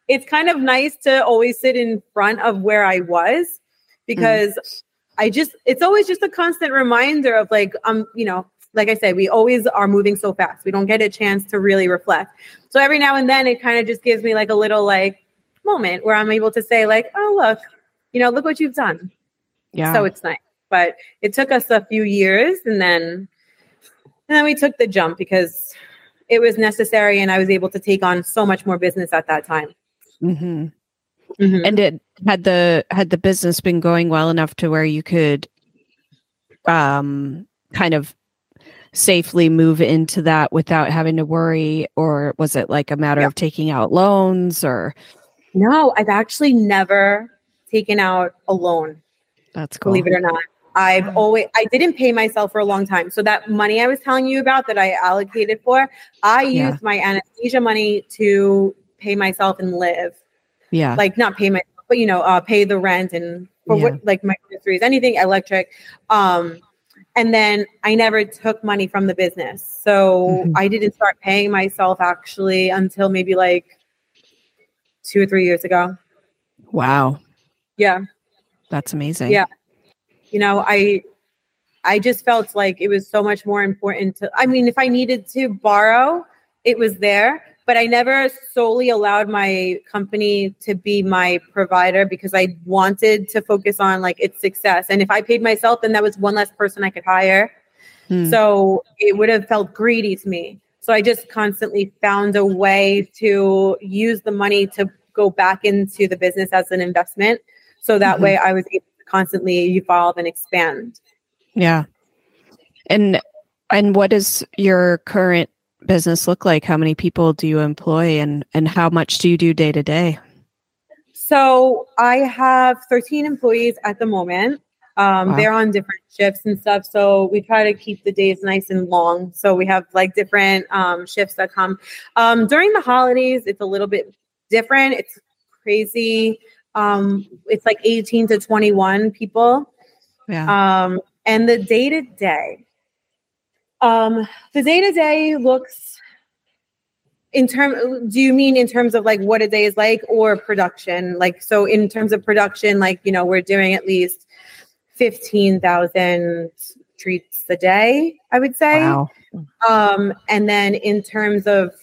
it's kind of nice to always sit in front of where I was because mm. I just it's always just a constant reminder of like um you know like I said we always are moving so fast we don't get a chance to really reflect so every now and then it kind of just gives me like a little like moment where I'm able to say like oh look you know look what you've done yeah so it's nice but it took us a few years and then and then we took the jump because it was necessary and I was able to take on so much more business at that time. Mm-hmm. Mm-hmm. And it had the had the business been going well enough to where you could um kind of safely move into that without having to worry or was it like a matter of taking out loans or no i've actually never taken out a loan that's cool believe it or not I've always I didn't pay myself for a long time. So that money I was telling you about that I allocated for, I yeah. used my anesthesia money to pay myself and live. Yeah. Like not pay myself, but you know, uh, pay the rent and for yeah. what like my groceries, anything electric. Um and then I never took money from the business. So mm-hmm. I didn't start paying myself actually until maybe like two or three years ago. Wow. Yeah. That's amazing. Yeah you know, I I just felt like it was so much more important to I mean, if I needed to borrow, it was there, but I never solely allowed my company to be my provider because I wanted to focus on like its success. And if I paid myself, then that was one less person I could hire. Hmm. So it would have felt greedy to me. So I just constantly found a way to use the money to go back into the business as an investment. So that mm-hmm. way I was able constantly evolve and expand. Yeah. And and what does your current business look like? How many people do you employ and and how much do you do day to day? So I have 13 employees at the moment. Um, wow. They're on different shifts and stuff. So we try to keep the days nice and long. So we have like different um, shifts that come. Um, during the holidays, it's a little bit different. It's crazy um, it's like 18 to 21 people. Yeah. Um, and the day to day, um, the day to day looks in term do you mean in terms of like what a day is like or production like so in terms of production like you know we're doing at least 15,000 treats a day i would say wow. um and then in terms of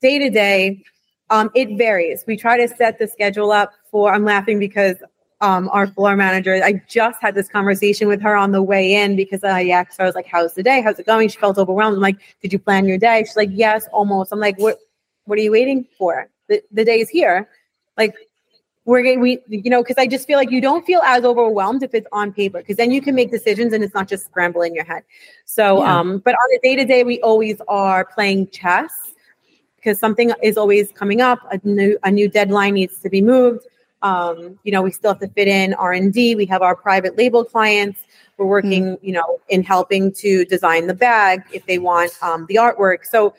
day to day um, it varies. We try to set the schedule up for, I'm laughing because um, our floor manager, I just had this conversation with her on the way in because I asked her, I was like, how's the day? How's it going? She felt overwhelmed. I'm like, did you plan your day? She's like, yes, almost. I'm like, what, what are you waiting for? The, the day is here. Like, we're going we, you know, because I just feel like you don't feel as overwhelmed if it's on paper because then you can make decisions and it's not just scrambling your head. So, yeah. um, but on a day to day, we always are playing chess because something is always coming up. A new a new deadline needs to be moved. Um, you know, we still have to fit in R and D. We have our private label clients. We're working, mm-hmm. you know, in helping to design the bag if they want um, the artwork. So,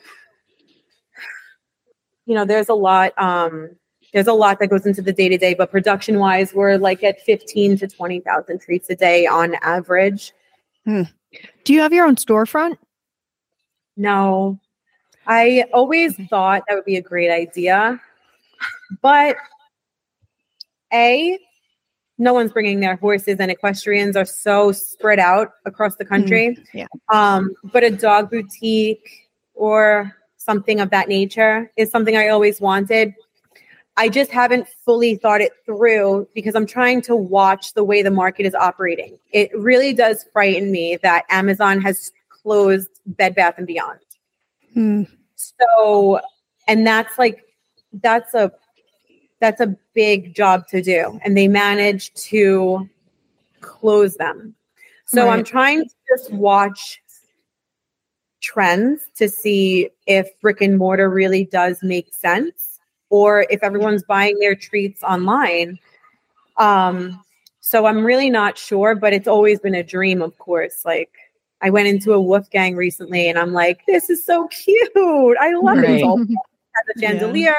you know, there's a lot. Um, there's a lot that goes into the day to day, but production wise, we're like at 15 to 20,000 treats a day on average. Hmm. Do you have your own storefront? No, I always thought that would be a great idea. But A, no one's bringing their horses and equestrians are so spread out across the country. Mm, yeah. Um, but a dog boutique or something of that nature is something I always wanted. I just haven't fully thought it through because I'm trying to watch the way the market is operating. It really does frighten me that Amazon has closed Bed Bath and Beyond. Hmm. So, and that's like that's a that's a big job to do and they managed to close them. So Right. I'm trying to just watch trends to see if brick and mortar really does make sense or if everyone's buying their treats online. Um, so I'm really not sure, but it's always been a dream, of course. Like I went into a Woof Gang recently and I'm like, this is so cute. I love it. Right. It's all has a Yeah. chandelier,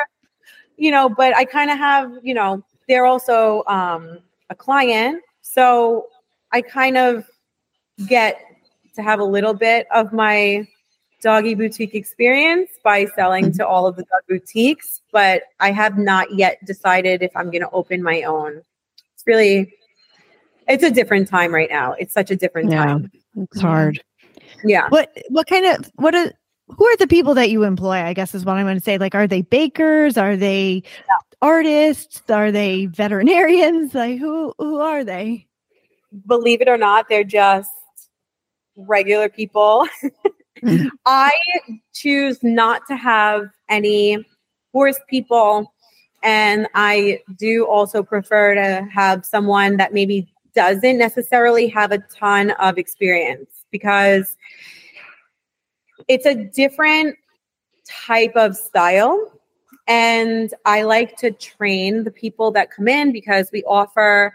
you know, but I kind of have, you know, they're also um, a client. So I kind of get to have a little bit of my doggy boutique experience by selling to all of the dog boutiques, but I have not yet decided if I'm going to open my own. It's really, it's a different time right now. It's such a different Yeah. time. It's hard. Yeah. What what kind of what are who are the people that you employ? I guess is what I'm going to say. Like, are they bakers? Are they artists? Are they veterinarians? Like, who who are they? Believe it or not, they're just regular people. Mhm. I choose not to have any horse people. And I do also prefer to have someone that maybe doesn't necessarily have a ton of experience because it's a different type of style. And I like to train the people that come in because we offer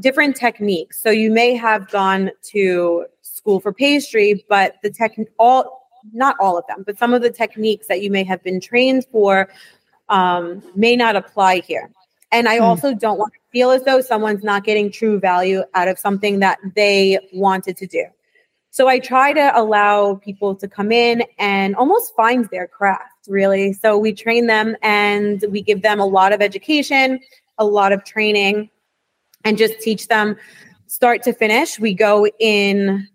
different techniques. So you may have gone to school for pastry, but the tech all not all of them, but some of the techniques that you may have been trained for um, may not apply here. And I Hmm. also don't want to feel as though someone's not getting true value out of something that they wanted to do. So I try to allow people to come in and almost find their craft, really. So we train them and we give them a lot of education, a lot of training, and just teach them start to finish. We go in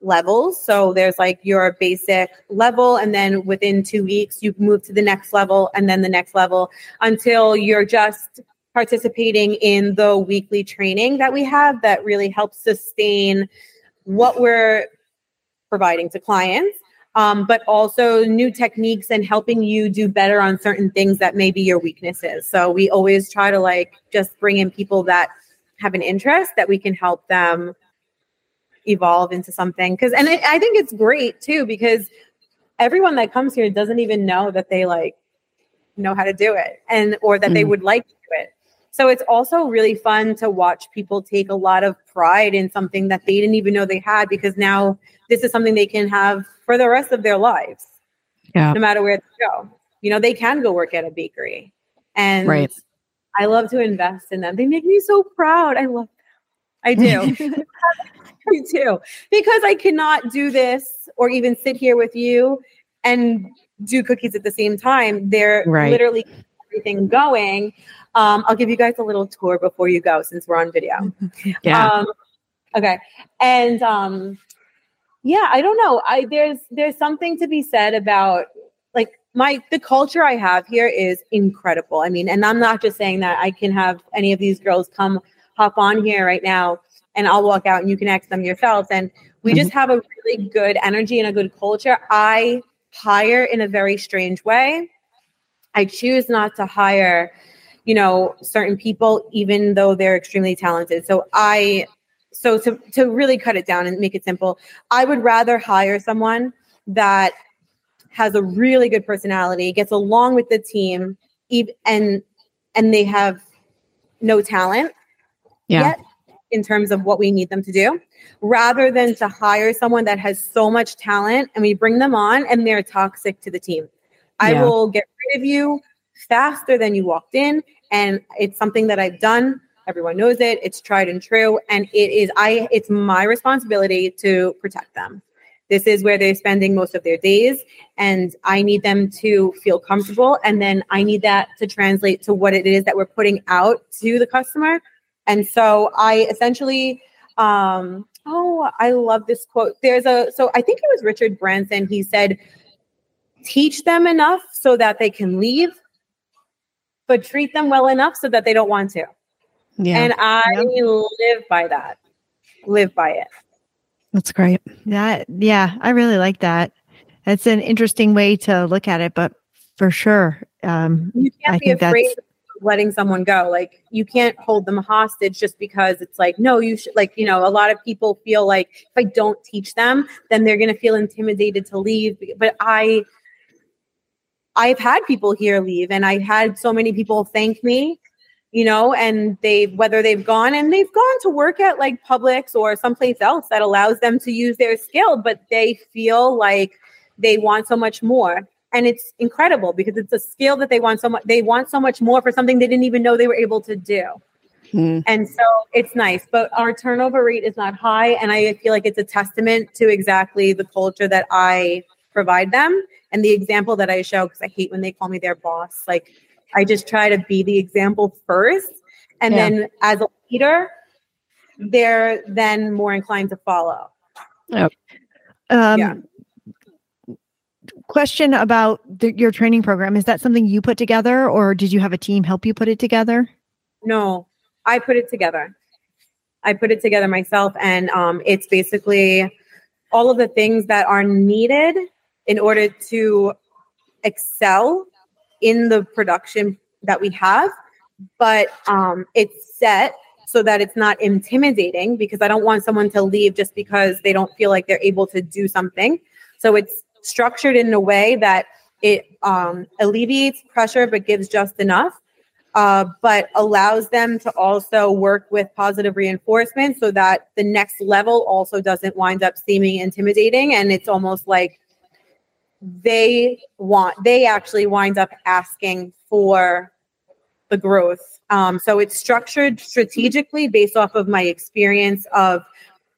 levels. So there's like your basic level, and then within two weeks, you move to the next level and then the next level until you're just participating in the weekly training that we have that really helps sustain what we're providing to clients. Um, but also new techniques and helping you do better on certain things that may be your weaknesses. So we always try to like just bring in people that have an interest that we can help them evolve into something. Because and I, I think it's great too because everyone that comes here doesn't even know that they like know how to do it and or that they Mm. would like to do it. So it's also really fun to watch people take a lot of pride in something that they didn't even know they had because now this is something they can have for the rest of their lives. Yeah. No matter where they go. You know, they can go work at a bakery. And Right. I love to invest in them. They make me so proud. I love them. I do. I do. Because I cannot do this or even sit here with you and do cookies at the same time. They're Right. literally everything going. Um, I'll give you guys a little tour before you go since we're on video. Yeah. Um, okay. And um, yeah, I don't know. I there's there's something to be said about like my the culture I have here is incredible. I mean, and I'm not just saying that I can have any of these girls come hop on here right now and I'll walk out and you can ask them yourselves. And we just have a really good energy and a good culture. I hire in a very strange way. I choose not to hire, you know, certain people, even though they're extremely talented. So I, so to, to really cut it down and make it simple, I would rather hire someone that has a really good personality, gets along with the team, and and they have no talent Yeah. yet in terms of what we need them to do, rather than to hire someone that has so much talent and we bring them on and they're toxic to the team. I Yeah. will get rid of you faster than you walked in. And it's something that I've done. Everyone knows it. It's tried and true. And it is I it's my responsibility to protect them. This is where they're spending most of their days. And I need them to feel comfortable. And then I need that to translate to what it is that we're putting out to the customer. And so I essentially, um, oh, I love this quote. There's a, so I think it was Richard Branson. He said, teach them enough so that they can leave, but treat them well enough so that they don't want to. Yeah. And I live by that. Live by it. that's great. That yeah, I really like that. It's an interesting way to look at it, but for sure, um, You can't I be think afraid that's- of letting someone go. Like you can't hold them hostage just because it's like, no, you should like, you know, a lot of people feel like if I don't teach them, then they're gonna feel intimidated to leave. But I I've had people here leave and I've had so many people thank me, you know, and they whether they've gone and they've gone to work at like Publix or someplace else that allows them to use their skill, but they feel like they want so much more. And it's incredible because it's a skill that they want so much they want so much more for something they didn't even know they were able to do. Hmm. and so it's nice but our turnover rate is not high and i feel like it's a testament to exactly the culture that i provide them and the example that i show because i hate when they call me their boss like i just try to be the example first and Yeah. then as a leader they're then more inclined to follow um, Yeah. question about the, your training program is that something you put together or did you have a team help you put it together No, I put it together. I put it together myself, and um, it's basically all of the things that are needed in order to excel in the production that we have. But um, it's set so that it's not intimidating because I don't want someone to leave just because they don't feel like they're able to do something. So it's structured in a way that it um, alleviates pressure but gives just enough uh, but allows them to also work with positive reinforcement so that the next level also doesn't wind up seeming intimidating. And it's almost like they want, they actually wind up asking for the growth. Um, so it's structured strategically based off of my experience of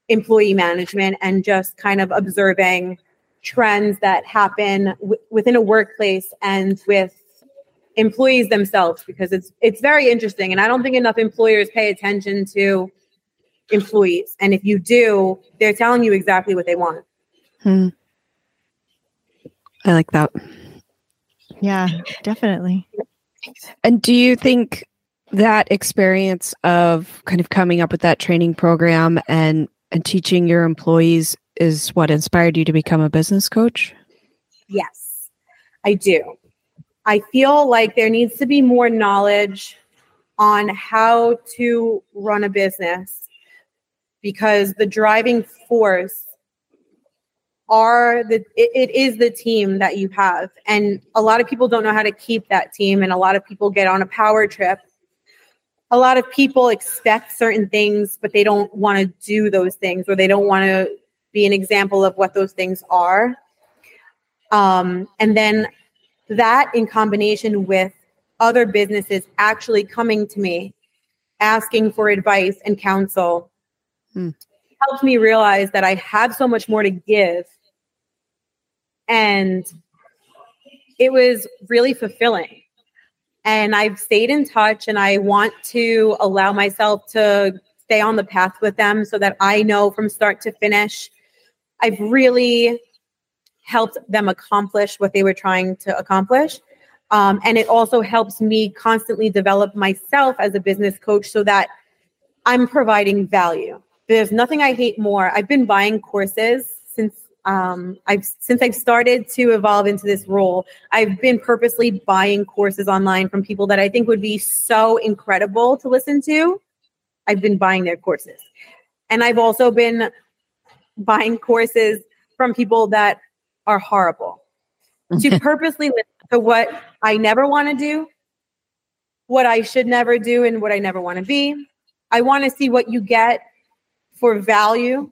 employee management and just kind of observing trends that happen w- within a workplace and with employees themselves because it's it's very interesting and i don't think enough employers pay attention to employees and if you do they're telling you exactly what they want Hmm. I like that. yeah definitely And do you think that experience of kind of coming up with that training program and and teaching your employees is what inspired you to become a business coach? yes i do i feel like there needs to be more knowledge on how to run a business because the driving force are the it, it is the team that you have and a lot of people don't know how to keep that team and a lot of people get on a power trip a lot of people expect certain things but they don't want to do those things or they don't want to be an example of what those things are um, and then that in combination with other businesses actually coming to me asking for advice and counsel Hmm. helped me realize that I have so much more to give. And it was really fulfilling. And I've stayed in touch and I want to allow myself to stay on the path with them so that I know from start to finish. I've really helped them accomplish what they were trying to accomplish. Um, and it also helps me constantly develop myself as a business coach so that I'm providing value. There's nothing I hate more. I've been buying courses um, I've since I've started to evolve into this role. I've been purposely buying courses online from people that I think would be so incredible to listen to. I've been buying their courses, and I've also been buying courses from people that are horrible to purposely listen to what I never want to do, what I should never do, and what I never want to be. I want to see what you get for value.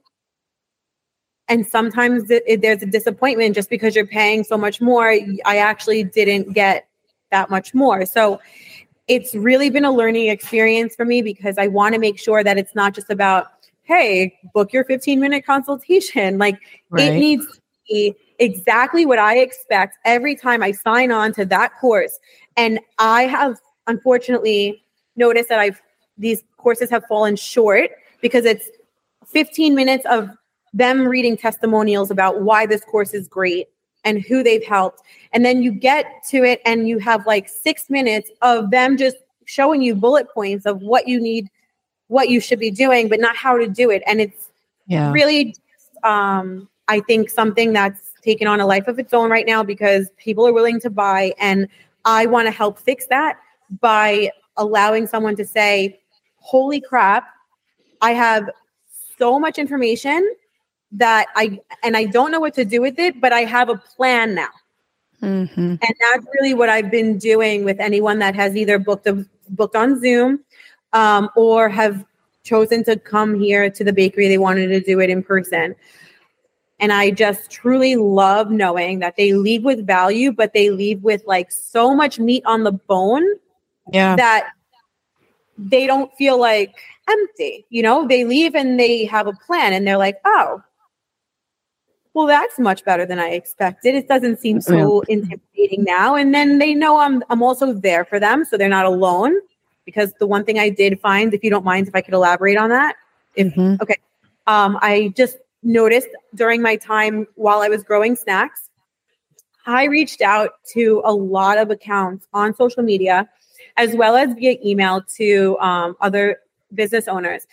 And sometimes it, it- there's a disappointment just because you're paying so much more. I actually didn't get that much more. So it's really been a learning experience for me because I want to make sure that it's not just about, hey, book your 15 minute consultation. Like it needs to be exactly what I expect every time I sign on to that course. And I have unfortunately noticed that I've these courses have fallen short because it's 15 minutes of them reading testimonials about why this course is great and who they've helped. And then you get to it and you have like six minutes of them just showing you bullet points of what you need, what you should be doing, but not how to do it. And it's Yeah. really, um, I think, something that's taken on a life of its own right now because people are willing to buy. And I want to help fix that by allowing someone to say, Holy crap, I have so much information that I, and I don't know what to do with it, but I have a plan now. hmm And that's really what I've been doing with anyone that has either booked a, booked on Zoom um, or have chosen to come here to the bakery. They wanted to do it in person. And I just truly love knowing that they leave with value, but they leave with like so much meat on the bone Yeah. that they don't feel like empty. You know, they leave and they have a plan and they're like, oh, well, that's much better than I expected. It doesn't seem so intimidating now. And then they know I'm I'm also there for them. So they're not alone. Because the one thing I did find, if you don't mind, if I could elaborate on that, if Mhm. um, I just noticed during my time while I was growing Snaks, I reached out to a lot of accounts on social media, as well as via email to um, other business owners,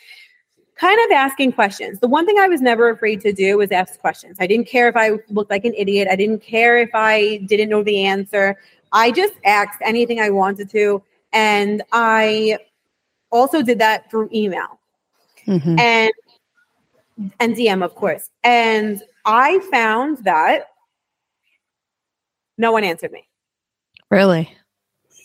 kind of asking questions. The one thing I was never afraid to do was ask questions. I didn't care if I looked like an idiot, I didn't care if I didn't know the answer. I just asked anything I wanted to. And I also did that through email Mhm. and and DM, of course. And I found that no one answered me. Really?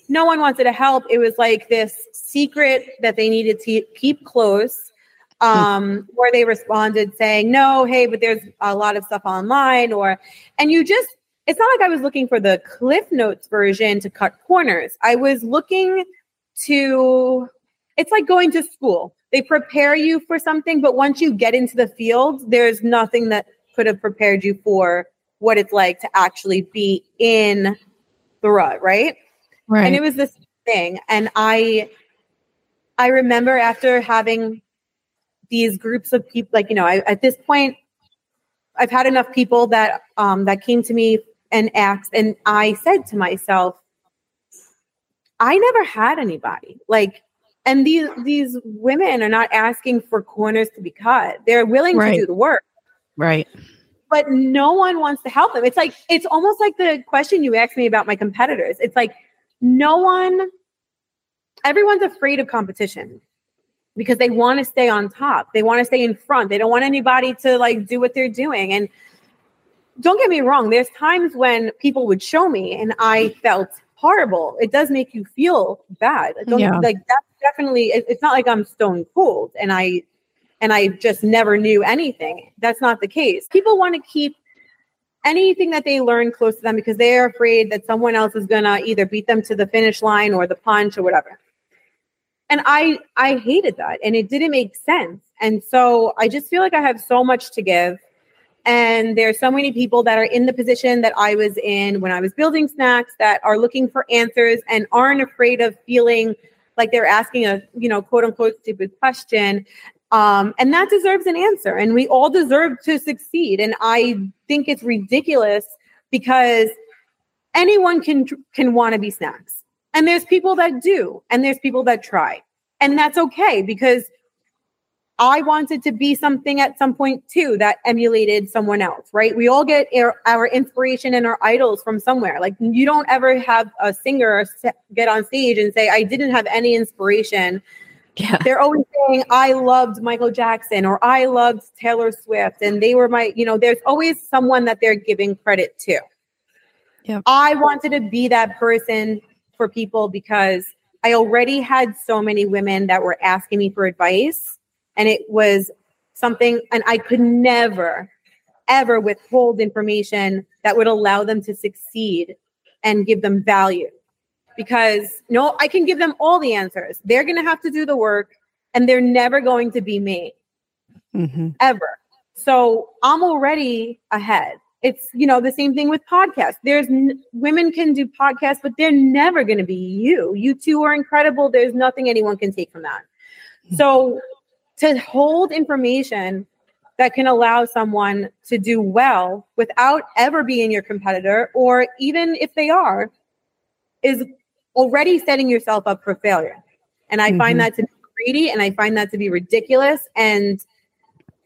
No one wanted to help. It was like this secret that they needed to keep close. Um, where they responded saying, No, hey, but there's a lot of stuff online, or and you just it's not like I was looking for the Cliff Notes version to cut corners. I was looking to it's like going to school. They prepare you for something, but once you get into the field, there's nothing that could have prepared you for what it's like to actually be in the rut, right? Right. And it was this thing. And I I remember after having these groups of people, like, you know, I, at this point, I've had enough people that um that came to me and asked, and I said to myself, I never had anybody. Like, and these these women are not asking for corners to be cut. They're willing Right. to do the work right. but no one wants to help them. It's like it's almost like the question you asked me about my competitors. It's like no one everyone's afraid of competition because they want to stay on top. They want to stay in front. They don't want anybody to like do what they're doing. And don't get me wrong, there's times when people would show me and I felt horrible. It does make you feel bad. Don't, Yeah. Like that's definitely it- it's not like I'm stone cold and I and I just never knew anything. That's not the case. People want to keep anything that they learn close to them because they're afraid that someone else is going to either beat them to the finish line or the punch or whatever. And I I hated that and it didn't make sense. And so I just feel like I have so much to give and there's so many people that are in the position that I was in when I was building Snaks that are looking for answers and aren't afraid of feeling like they're asking a, you know, quote unquote stupid question um, and that deserves an answer. And we all deserve to succeed. And I think it's ridiculous because anyone can can want to be Snaks, and there's people that do, and there's people that try, and that's okay because I wanted to be something at some point too that emulated someone else, right? We all get our, our inspiration and our idols from somewhere. Like you don't ever have a singer get on stage and say, "I didn't have any inspiration." Yeah. they're always saying i loved michael jackson or i loved taylor swift and they were my you know there's always someone that they're giving credit to Yep. i wanted to be that person for people because i already had so many women that were asking me for advice and it was something and i could never ever withhold information that would allow them to succeed and give them value because no, I can give them all the answers. They're going to have to do the work and they're never going to be me hmm ever. So I'm already ahead. It's, you know, the same thing with podcasts. There's n- women can do podcasts, but they're never going to be you. You two are incredible. There's nothing anyone can take from that. So to hold information that can allow someone to do well without ever being your competitor, or even if they are, is already setting yourself up for failure. And I mm-hmm. find that to be greedy and I find that to be ridiculous. And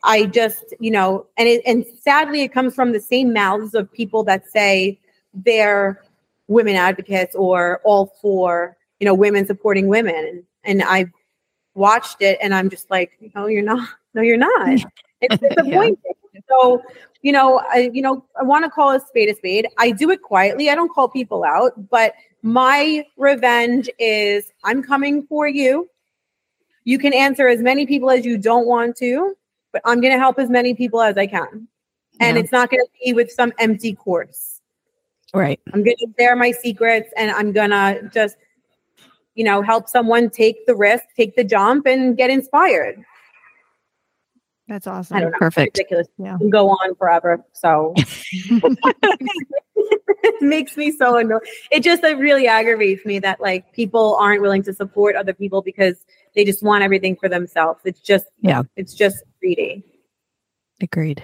I just, you know, and it, and sadly, it comes from the same mouths of people that say they're women advocates or all for, you know, women supporting women. And, and I watched it and I'm just like, no, you're not. No, you're not. It's disappointing. yeah. So, you know, I, you know, I want to call a spade a spade. I do it quietly. I don't call people out, but my revenge is I'm coming for you. You can answer as many people as you don't want to, but I'm going to help as many people as I can. And yeah. it's not going to be with some empty course. Right. I'm going to share my secrets and I'm going to just, you know, help someone take the risk, take the jump, and get inspired. That's awesome. I don't know. Perfect. ridiculous. Yeah. Go on forever. So it makes me so annoyed. It just it really aggravates me that like people aren't willing to support other people because they just want everything for themselves. It's just yeah, it's just greedy. Agreed.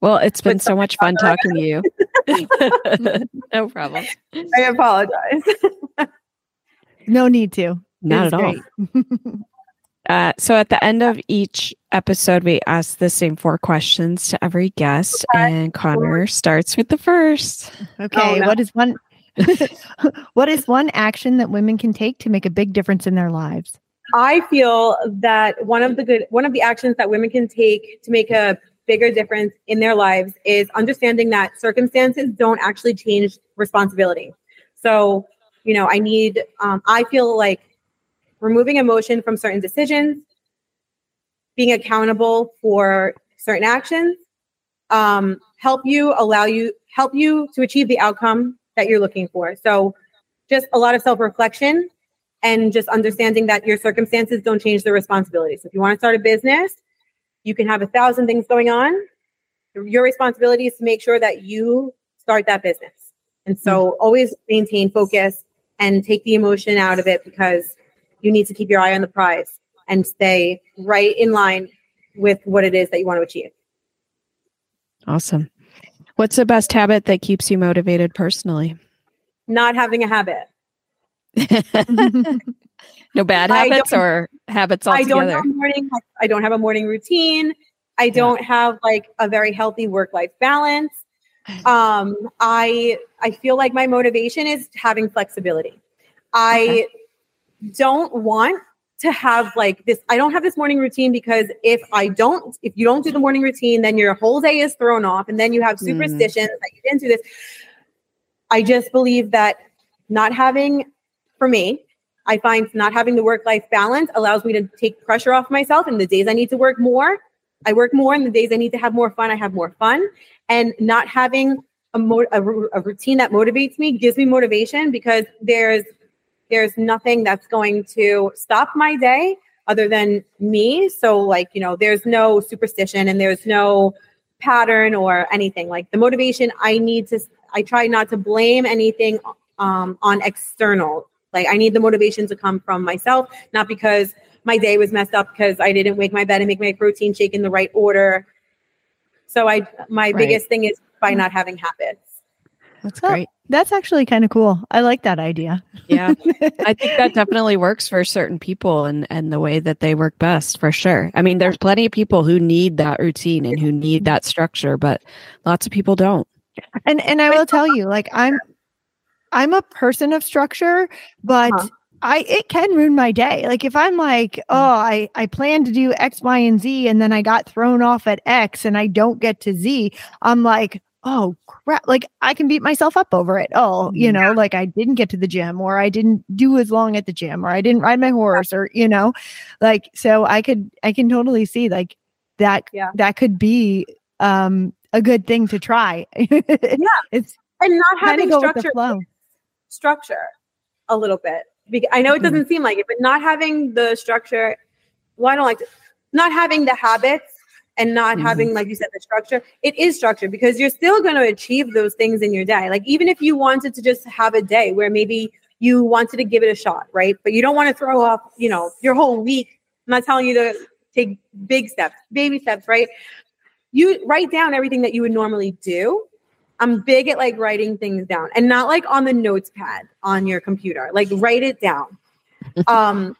Well, it's been so much fun talking to you. no problem. I apologize. no need to. Not at all. Uh, so at the end of each episode, we ask the same four questions to every guest, and Connor starts with the first. Okay, oh, no. what is one? what is one action that women can take to make a big difference in their lives? I feel that one of the good one of the actions that women can take to make a bigger difference in their lives is understanding that circumstances don't actually change responsibility. So, you know, I need um, I feel like removing emotion from certain decisions, being accountable for certain actions, um, help you allow you help you to achieve the outcome that you're looking for. So just a lot of self-reflection and just understanding that your circumstances don't change the responsibility. So if you want to start a business, you can have a thousand things going on. Your responsibility is to make sure that you start that business. And so mm-hmm. always maintain focus and take the emotion out of it because you need to keep your eye on the prize and stay right in line with what it is that you want to achieve. Awesome. What's the best habit that keeps you motivated personally? Not having a habit. no bad habits or habits altogether? I don't have morning. I don't have a morning routine. I don't yeah. have like a very healthy work life balance. Um, I I feel like my motivation is having flexibility. I okay don't want to have like this i don't have this morning routine because if i don't if you don't do the morning routine then your whole day is thrown off and then you have mm-hmm. superstitions mm. that you didn't do this i just believe that not having for me i find not having the work life balance allows me to take pressure off myself and the days i need to work more i work more and the days i need to have more fun i have more fun and not having a, mo- a, a routine that motivates me gives me motivation because there's there's nothing that's going to stop my day other than me. So, like, you know, there's no superstition and there's no pattern or anything. Like, the motivation I need to, I try not to blame anything um, on external. Like, I need the motivation to come from myself, not because my day was messed up because I didn't wake my bed and make my protein shake in the right order. So, I, my right. biggest thing is by mm. not having habits. That's great. That's actually kind of cool. I like that idea. yeah. I think that definitely works for certain people and and the way that they work best for sure. I mean, there's plenty of people who need that routine and who need that structure, but lots of people don't. And and I will tell you, like I'm I'm a person of structure, but uh-huh. I it can ruin my day. Like if I'm like, oh, I I plan to do X, Y, and Z, and then I got thrown off at X and I don't get to Z, I'm like, oh crap. Like i can beat myself up over it oh you know like i didn't get to the gym or i didn't do as long at the gym or i didn't ride my horse or you know like so i could i can totally see like that yeah. that could be um a good thing to try. Yeah. It's and not having structure structure a little bit because i know it doesn't mm-hmm. seem like it but not having the structure well i don't like to, not having the habits and not mm-hmm. having, like you said, the structure, it is structure because you're still going to achieve those things in your day. Like, even if you wanted to just have a day where maybe you wanted to give it a shot, right? But you don't want to throw off, you know, your whole week. I'm not telling you to take big steps, baby steps, right? You write down everything that you would normally do. I'm big at like writing things down and not like on the notes pad on your computer. Like write it down. um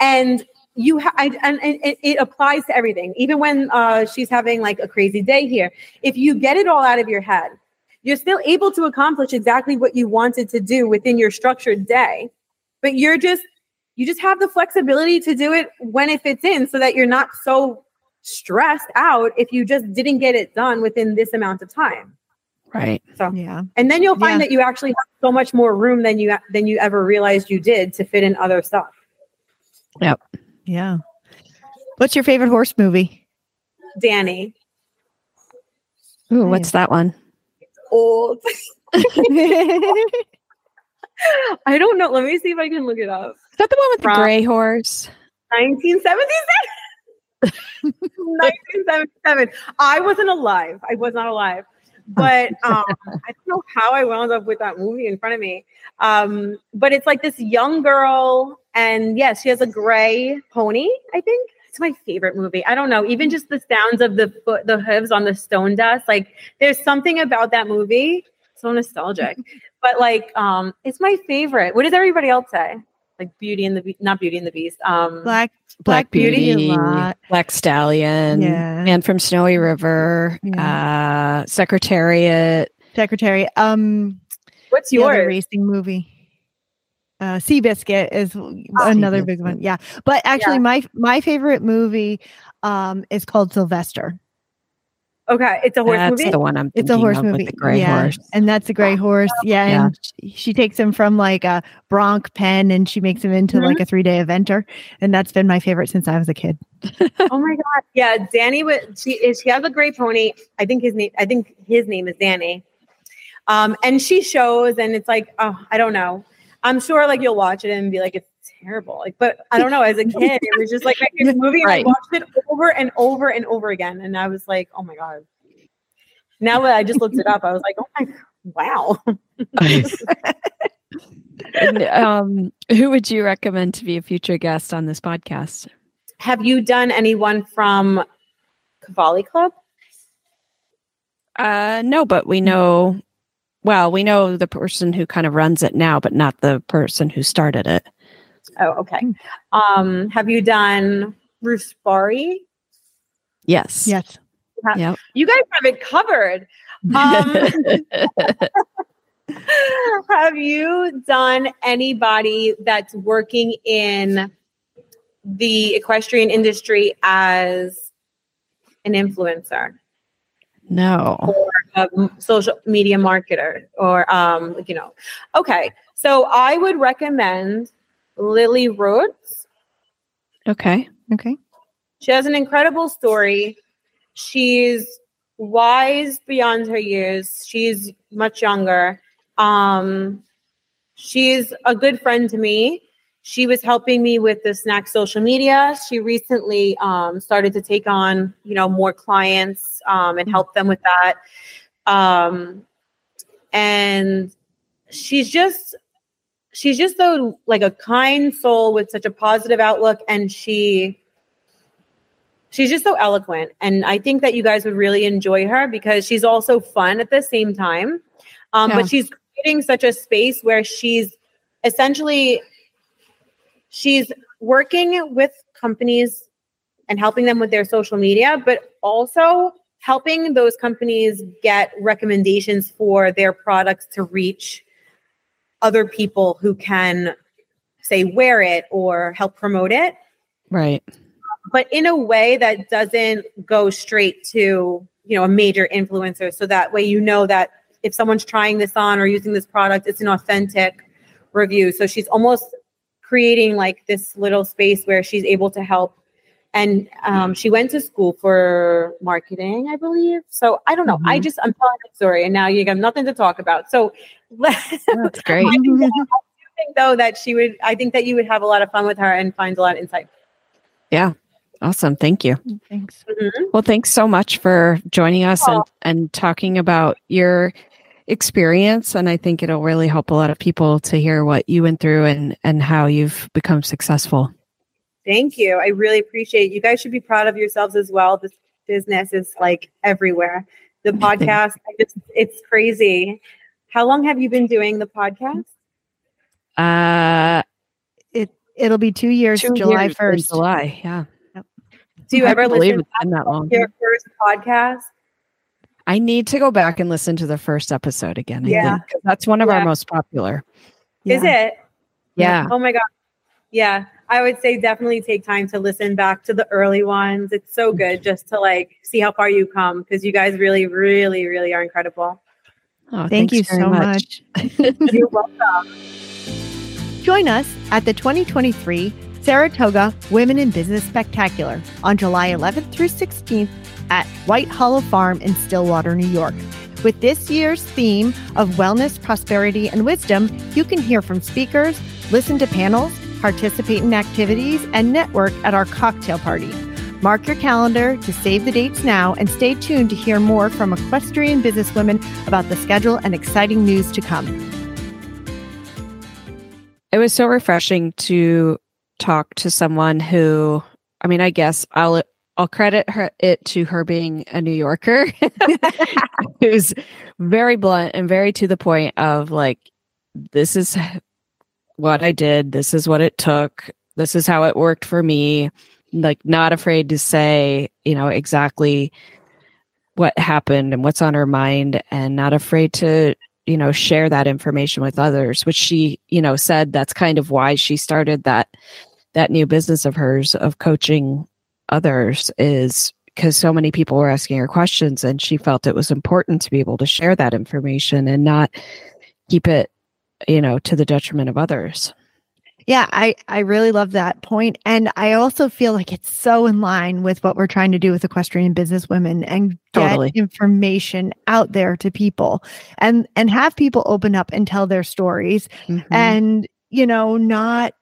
and you ha- I, and, and it, it, applies to everything even when uh, she's having like a crazy day here if you get it all out of your head you're still able to accomplish exactly what you wanted to do within your structured day but you're just you just have the flexibility to do it when it fits in so that you're not so stressed out if you just didn't get it done within this amount of time right so Yeah. and then you'll find Yeah. that you actually have so much more room than you than you ever realized you did to fit in other stuff Yep. Yeah. What's your favorite horse movie? danny Ooh, what's that one? old i don't know let me see if i can look it up Is that the one with the gray horse? 1977 1977 i wasn't alive i was not alive but um, i don't know how i wound up with that movie in front of me. Um, but it's like this young girl and yes she has a gray pony i think. It's my favorite movie. I don't know even just the sounds of the foot the hooves on the stone dust like there's something about that movie so nostalgic. But like um it's my favorite. What does everybody else say like beauty and the Be- not beauty and the beast um Black Black Beauty Beauty, a lot. Black Stallion, Yeah. Man from Snowy River, uh, Secretariat. Secretary. Um what's your racing movie. Uh Seabiscuit is another big one. Yeah. But actually Yeah. my my favorite movie um is called Sylvester. Okay it's a horse That's movie the one I'm It's a horse of with movie. the gray yeah. horse. And that's a gray horse. Yeah. Yeah. And she, she takes him from like a bronc pen and she makes him into Mhm. like a three day eventer. And that's been my favorite since I was a kid. oh my god yeah danny would she is she has a gray pony i think his name i think his name is danny um and she shows and it's like oh i don't know i'm sure like you'll watch it and be like it's terrible like but i don't know as a kid it was just like favorite movie and Right. i watched it over and over and over again and i was like oh my god now that i just looked it up i was like oh my wow And, um, who would you recommend to be a future guest on this podcast? have you done anyone from cavalli club Uh, no, but we know. Well, we know the person who kind of runs it now, but not the person who started it. Oh okay um have you done bruce Barry? Yes. Yes. Yep. You guys have it covered. Um, have you done anybody that's working in the equestrian industry as an influencer no. or a m- social media marketer or um you know okay so i would recommend lily rhodes Okay. Okay. She has an incredible story. She's wise beyond her years. She's much younger. Um, she's a good friend to me. She was helping me with the snack social media. She recently um, started to take on, you know, more clients um, and help them with that. Um, and she's just she's just so like a kind soul with such a positive outlook and she she's just so eloquent and i think that you guys would really enjoy her because she's also fun at the same time um, Yeah. but she's creating such a space where she's essentially she's working with companies and helping them with their social media but also helping those companies get recommendations for their products to reach other people who can say wear it or help promote it. Right. but in a way that doesn't go straight to you know a major influencer. So that way you know that if someone's trying this on or using this product it's an authentic review. So she's almost creating like this little space where she's able to help and um, she went to school for marketing i believe so i don't know i Mhm. just i'm telling the story and now you have nothing to talk about so That's great. I think, that- I think though that she would I think that you would have a lot of fun with her and find a lot of insight. Yeah. Awesome. Thank you. Thanks. Well, thanks so much for joining us and, and talking about your experience. And I think it'll really help a lot of people to hear what you went through and, and how you've become successful. Thank you. I really appreciate it. You guys should be proud of yourselves as well. This business is like everywhere. The podcast, I just, it's crazy. How long have you been doing the podcast? Uh, It it'll be two years, two July first. July. Yeah. Do you I ever listen it's that long. to your first podcast? I need to go back and listen to the first episode again. I Yeah. think, 'cause that's one of Yeah. our most popular. Is Yeah. it? Yeah. Oh my God. Yeah. I would say definitely take time to listen back to the early ones. It's so mm-hmm. good just to like see how far you come because you guys really, really, really are incredible. Oh, Thank you very so much. You're welcome. Join us at the 2023 Saratoga Women in Business Spectacular on July 11th through 16th at White Hollow Farm in Stillwater, New York. With this year's theme of wellness, prosperity, and wisdom, you can hear from speakers, listen to panels, participate in activities, and network at our cocktail party. Mark your calendar to save the dates now and stay tuned to hear more from equestrian businesswomen about the schedule and exciting news to come. it was so refreshing to talk to someone who i mean i guess i'll i'll credit her it to her being a new yorker who's very blunt and very to the point of like this is what i did this is what it took this is how it worked for me like not afraid to say you know exactly what happened and what's on her mind and not afraid to you know share that information with others which she you know said that's kind of why she started that that new business of hers of coaching others is because so many people were asking her questions and she felt it was important to be able to share that information and not keep it you know to the detriment of others Yeah, I I really love that point, and I also feel like it's so in line with what we're trying to do with equestrian business women and get Totally. information out there to people, and and have people open up and tell their stories, Mhm. and you know not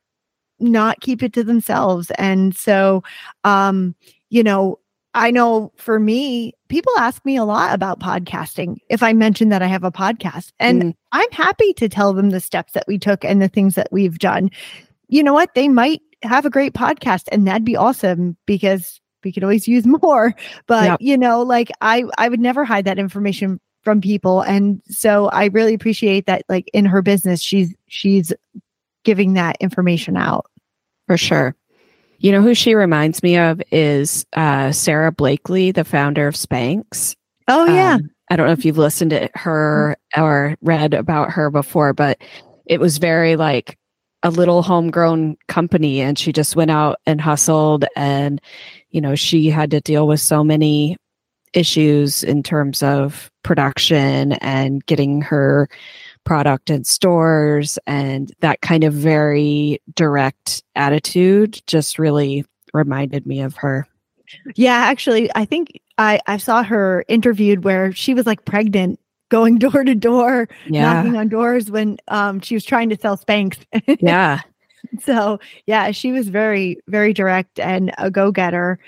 not keep it to themselves. And so, um, you know, I know for me, people ask me a lot about podcasting if I mention that I have a podcast, and Mm. I'm happy to tell them the steps that we took and the things that we've done. You know what? They might have a great podcast and that'd be awesome because we could always use more. But Yep. you know, like I I would never hide that information from people. And so I really appreciate that like in her business she's she's giving that information out. for sure you know who she reminds me of is uh Sara Blakely the founder of spanx Oh yeah. Um, I don't know if you've listened to her or read about her before, but it was very like a little homegrown company and she just went out and hustled and you know she had to deal with so many issues in terms of production and getting her product in stores and that kind of very direct attitude just really reminded me of her Yeah, actually, I think I I saw her interviewed where she was like pregnant, going door to door, yeah knocking on doors when um she was trying to sell Spanx. yeah so yeah, she was very very direct and a go getter.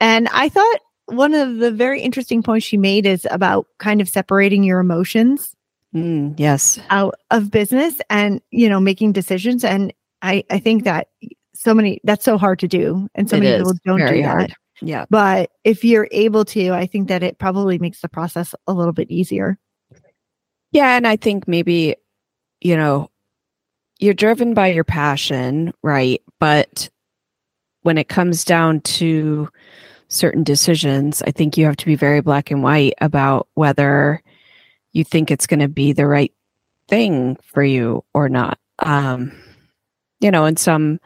And I thought one of the very interesting points she made is about kind of separating your emotions Mm, yes out of business and you know making decisions. And I I think that so many that's so hard to do, and so It many people don't do that. hard. Yeah. But if you're able to, I think that it probably makes the process a little bit easier. Yeah. And I think maybe, you know, you're driven by your passion, right? But when it comes down to certain decisions, I think you have to be very black and white about whether you think it's going to be the right thing for you or not. Um, you know, and some,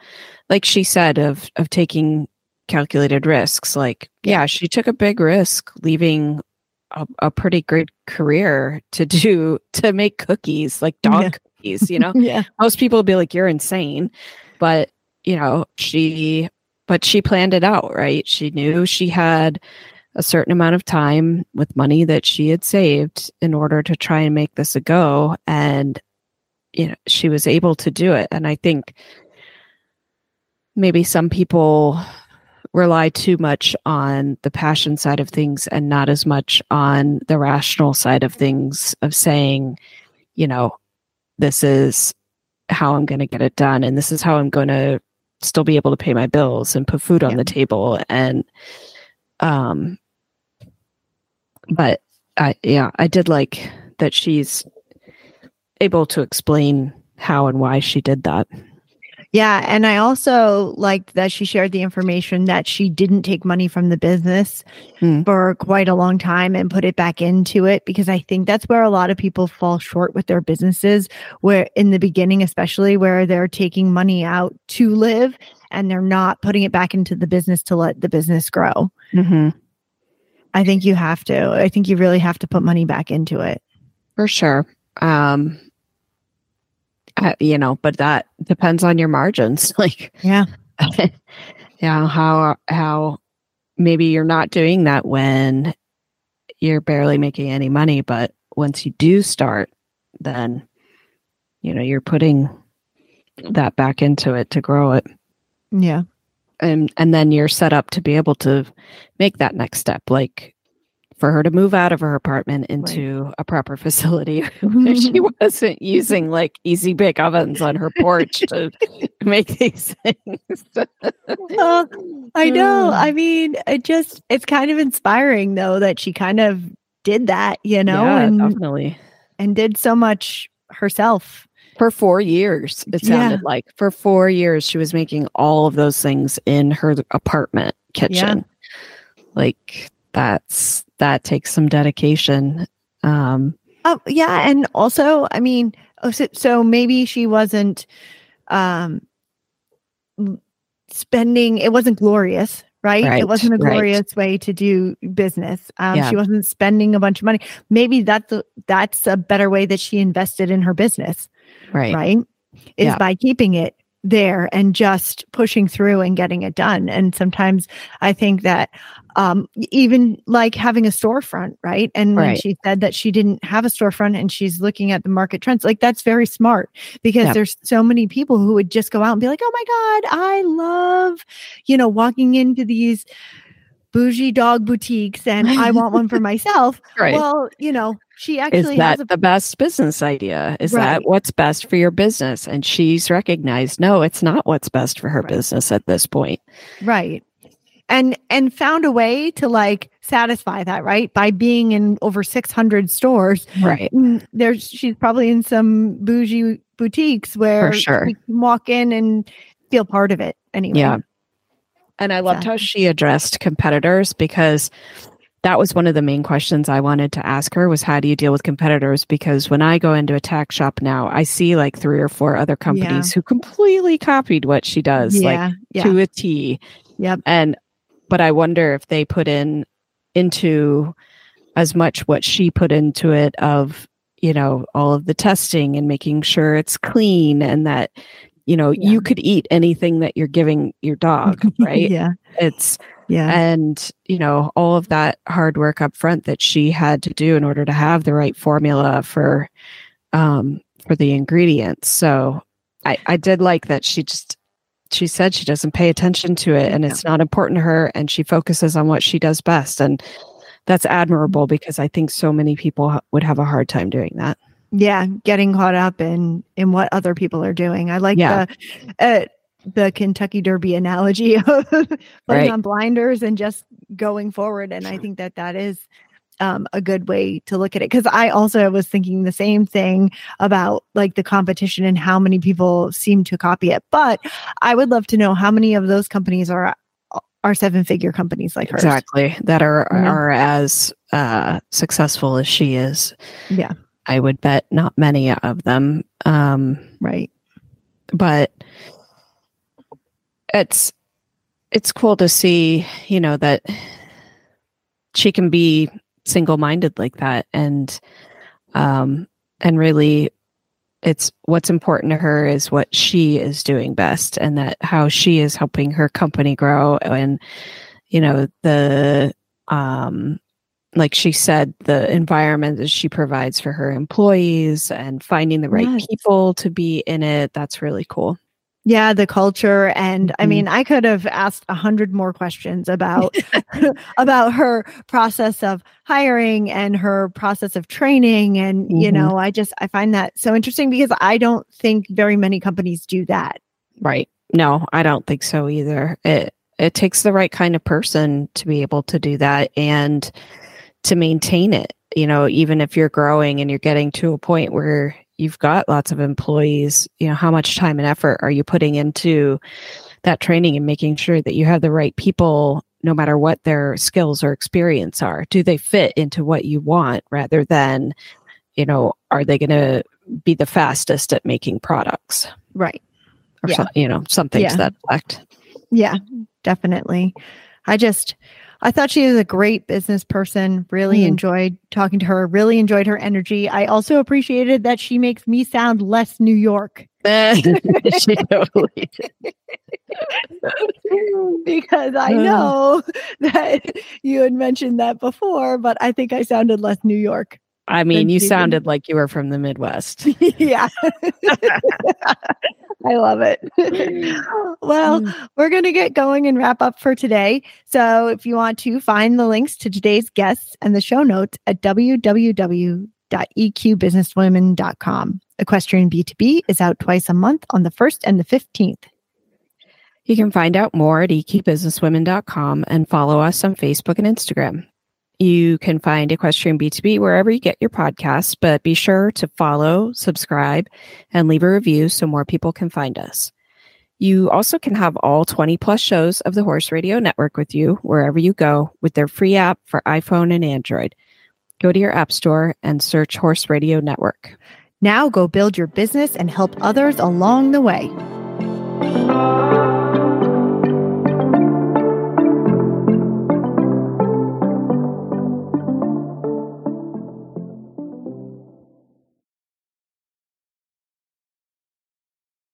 like she said, of of taking calculated risks. Like, yeah, she took a big risk leaving a, a pretty great career to do to make cookies, like dog Yeah. cookies. You know, Yeah. most people would be like, "You're insane," but you know, she, but she planned it out, right? She knew she had a certain amount of time with money that she had saved in order to try and make this a go, and you know, she was able to do it. And I think maybe some people rely too much on the passion side of things and not as much on the rational side of things of saying, you know, this is how I'm going to get it done and this is how I'm going to still be able to pay my bills and put food on the table. And um but I yeah, I did like that she's able to explain how and why she did that. Yeah. And I also liked that she shared the information that she didn't take money from the business Hmm. for quite a long time and put it back into it because I think that's where a lot of people fall short with their businesses, where in the beginning, especially where they're taking money out to live and they're not putting it back into the business to let the business grow. Mm-hmm. I think you have to. I think you really have to put money back into it. For sure. Um, uh, you know, but that depends on your margins. Like, Yeah. yeah, how how maybe you're not doing that when you're barely making any money, but once you do start, then you know you're putting that back into it to grow it, Yeah. And and then you're set up to be able to make that next step, like for her to move out of her apartment into a proper facility where she wasn't using like easy bake ovens on her porch to make these things. Oh, I know. Mm. I mean, it just it's kind of inspiring though that she kind of did that, you know, yeah, and definitely. and did so much herself. For four years, it Yeah. sounded like for four years she was making all of those things in her apartment kitchen. Like that's that takes some dedication. Um, Oh, yeah, and also, I mean, oh, so, so maybe she wasn't um spending it wasn't glorious, right? Right, it wasn't a right. glorious way to do business. Um Yeah. she wasn't spending a bunch of money. Maybe that's a, that's a better way that she invested in her business. Right. right? Is Yeah. by keeping it there and just pushing through and getting it done. And sometimes I think that um, even like having a storefront, right? And when Right. she said that she didn't have a storefront and she's looking at the market trends, like that's very smart because Yeah. there's so many people who would just go out and be like, oh my God, I love, you know, walking into these bougie dog boutiques and I want one for myself. Right. Well, you know, she is actually that has a the best business idea? Is Right. that what's best for your business? And she's recognized, no, it's not what's best for her Right. business at this point. right and and found a way to like satisfy that right by being in over 600 stores Right. Mm, there's she's probably in some bougie boutiques where sure. you can walk in and feel part of it anyway Yeah. And I loved how she addressed competitors because that was one of the main questions I wanted to ask her was how do you deal with competitors? Because when I go into a tack shop now, I see like three or four other companies who completely copied what she does, like yeah yeah to a T. Yep. And but I wonder if they put in into as much what she put into it of, you know, all of the testing and making sure it's clean and that, you know, Yeah. you could eat anything that you're giving your dog, right? yeah It's yeah and you know all of that hard work up front that she had to do in order to have the right formula for um for the ingredients so i i did like that she just she said she doesn't pay attention to it and Yeah. it's not important to her and she focuses on what she does best and that's admirable because i think so many people would have a hard time doing that yeah getting caught up in in what other people are doing i like Yeah. the uh, the kentucky derby analogy of putting Right. on blinders and just going forward and i think that that is um, a good way to look at it because i also was thinking the same thing about like the competition and how many people seem to copy it but i would love to know how many of those companies are are seven figure companies like hers exactly that are Yeah. are as uh successful as she is Yeah. I would bet not many of them um right. but it's it's cool to see you know that she can be single-minded like that and um and really it's what's important to her is what she is doing best and that how she is helping her company grow and you know the um like she said the environment that she provides for her employees and finding the right Yes. people to be in it that's really cool Yeah, the culture, and I Mhm. mean, I could have asked a hundred more questions about about her process of hiring and her process of training, and you Mhm. know, I just I find that so interesting because I don't think very many companies do that. right No, I don't think so either. It it takes the right kind of person to be able to do that and to maintain it. You know, even if you're growing and you're getting to a point where you've got lots of employees, you know, how much time and effort are you putting into that training and making sure that you have the right people no matter what their skills or experience are? Do they fit into what you want rather than, you know, are they going to be the fastest at making products? Right. Or Yeah. some, you know, something Yeah. to that effect. Yeah, definitely. I just I thought she was a great business person. Really Hmm. enjoyed talking to her. Really enjoyed her energy. I also appreciated that she makes me sound less New York she totally because I Uh. know that you had mentioned that before, but I think I sounded less New York. I mean, you she sounded like you were from the Midwest. yeah. I love it. well, mm. we're going to get going and wrap up for today. So if you want to find the links to today's guests and the show notes at www.eqbusinesswomen.com. Equestrian B2B is out twice a month on the 1st and the 15th. You can find out more at eqbusinesswomen.com and follow us on Facebook and Instagram. You can find Equestrian B2B wherever you get your podcasts, but be sure to follow, subscribe, and leave a review so more people can find us. You also can have all 20 plus shows of the Horse Radio Network with you wherever you go with their free app for iPhone and Android. Go to your app store and search Horse Radio Network. Now go build your business and help others along the way.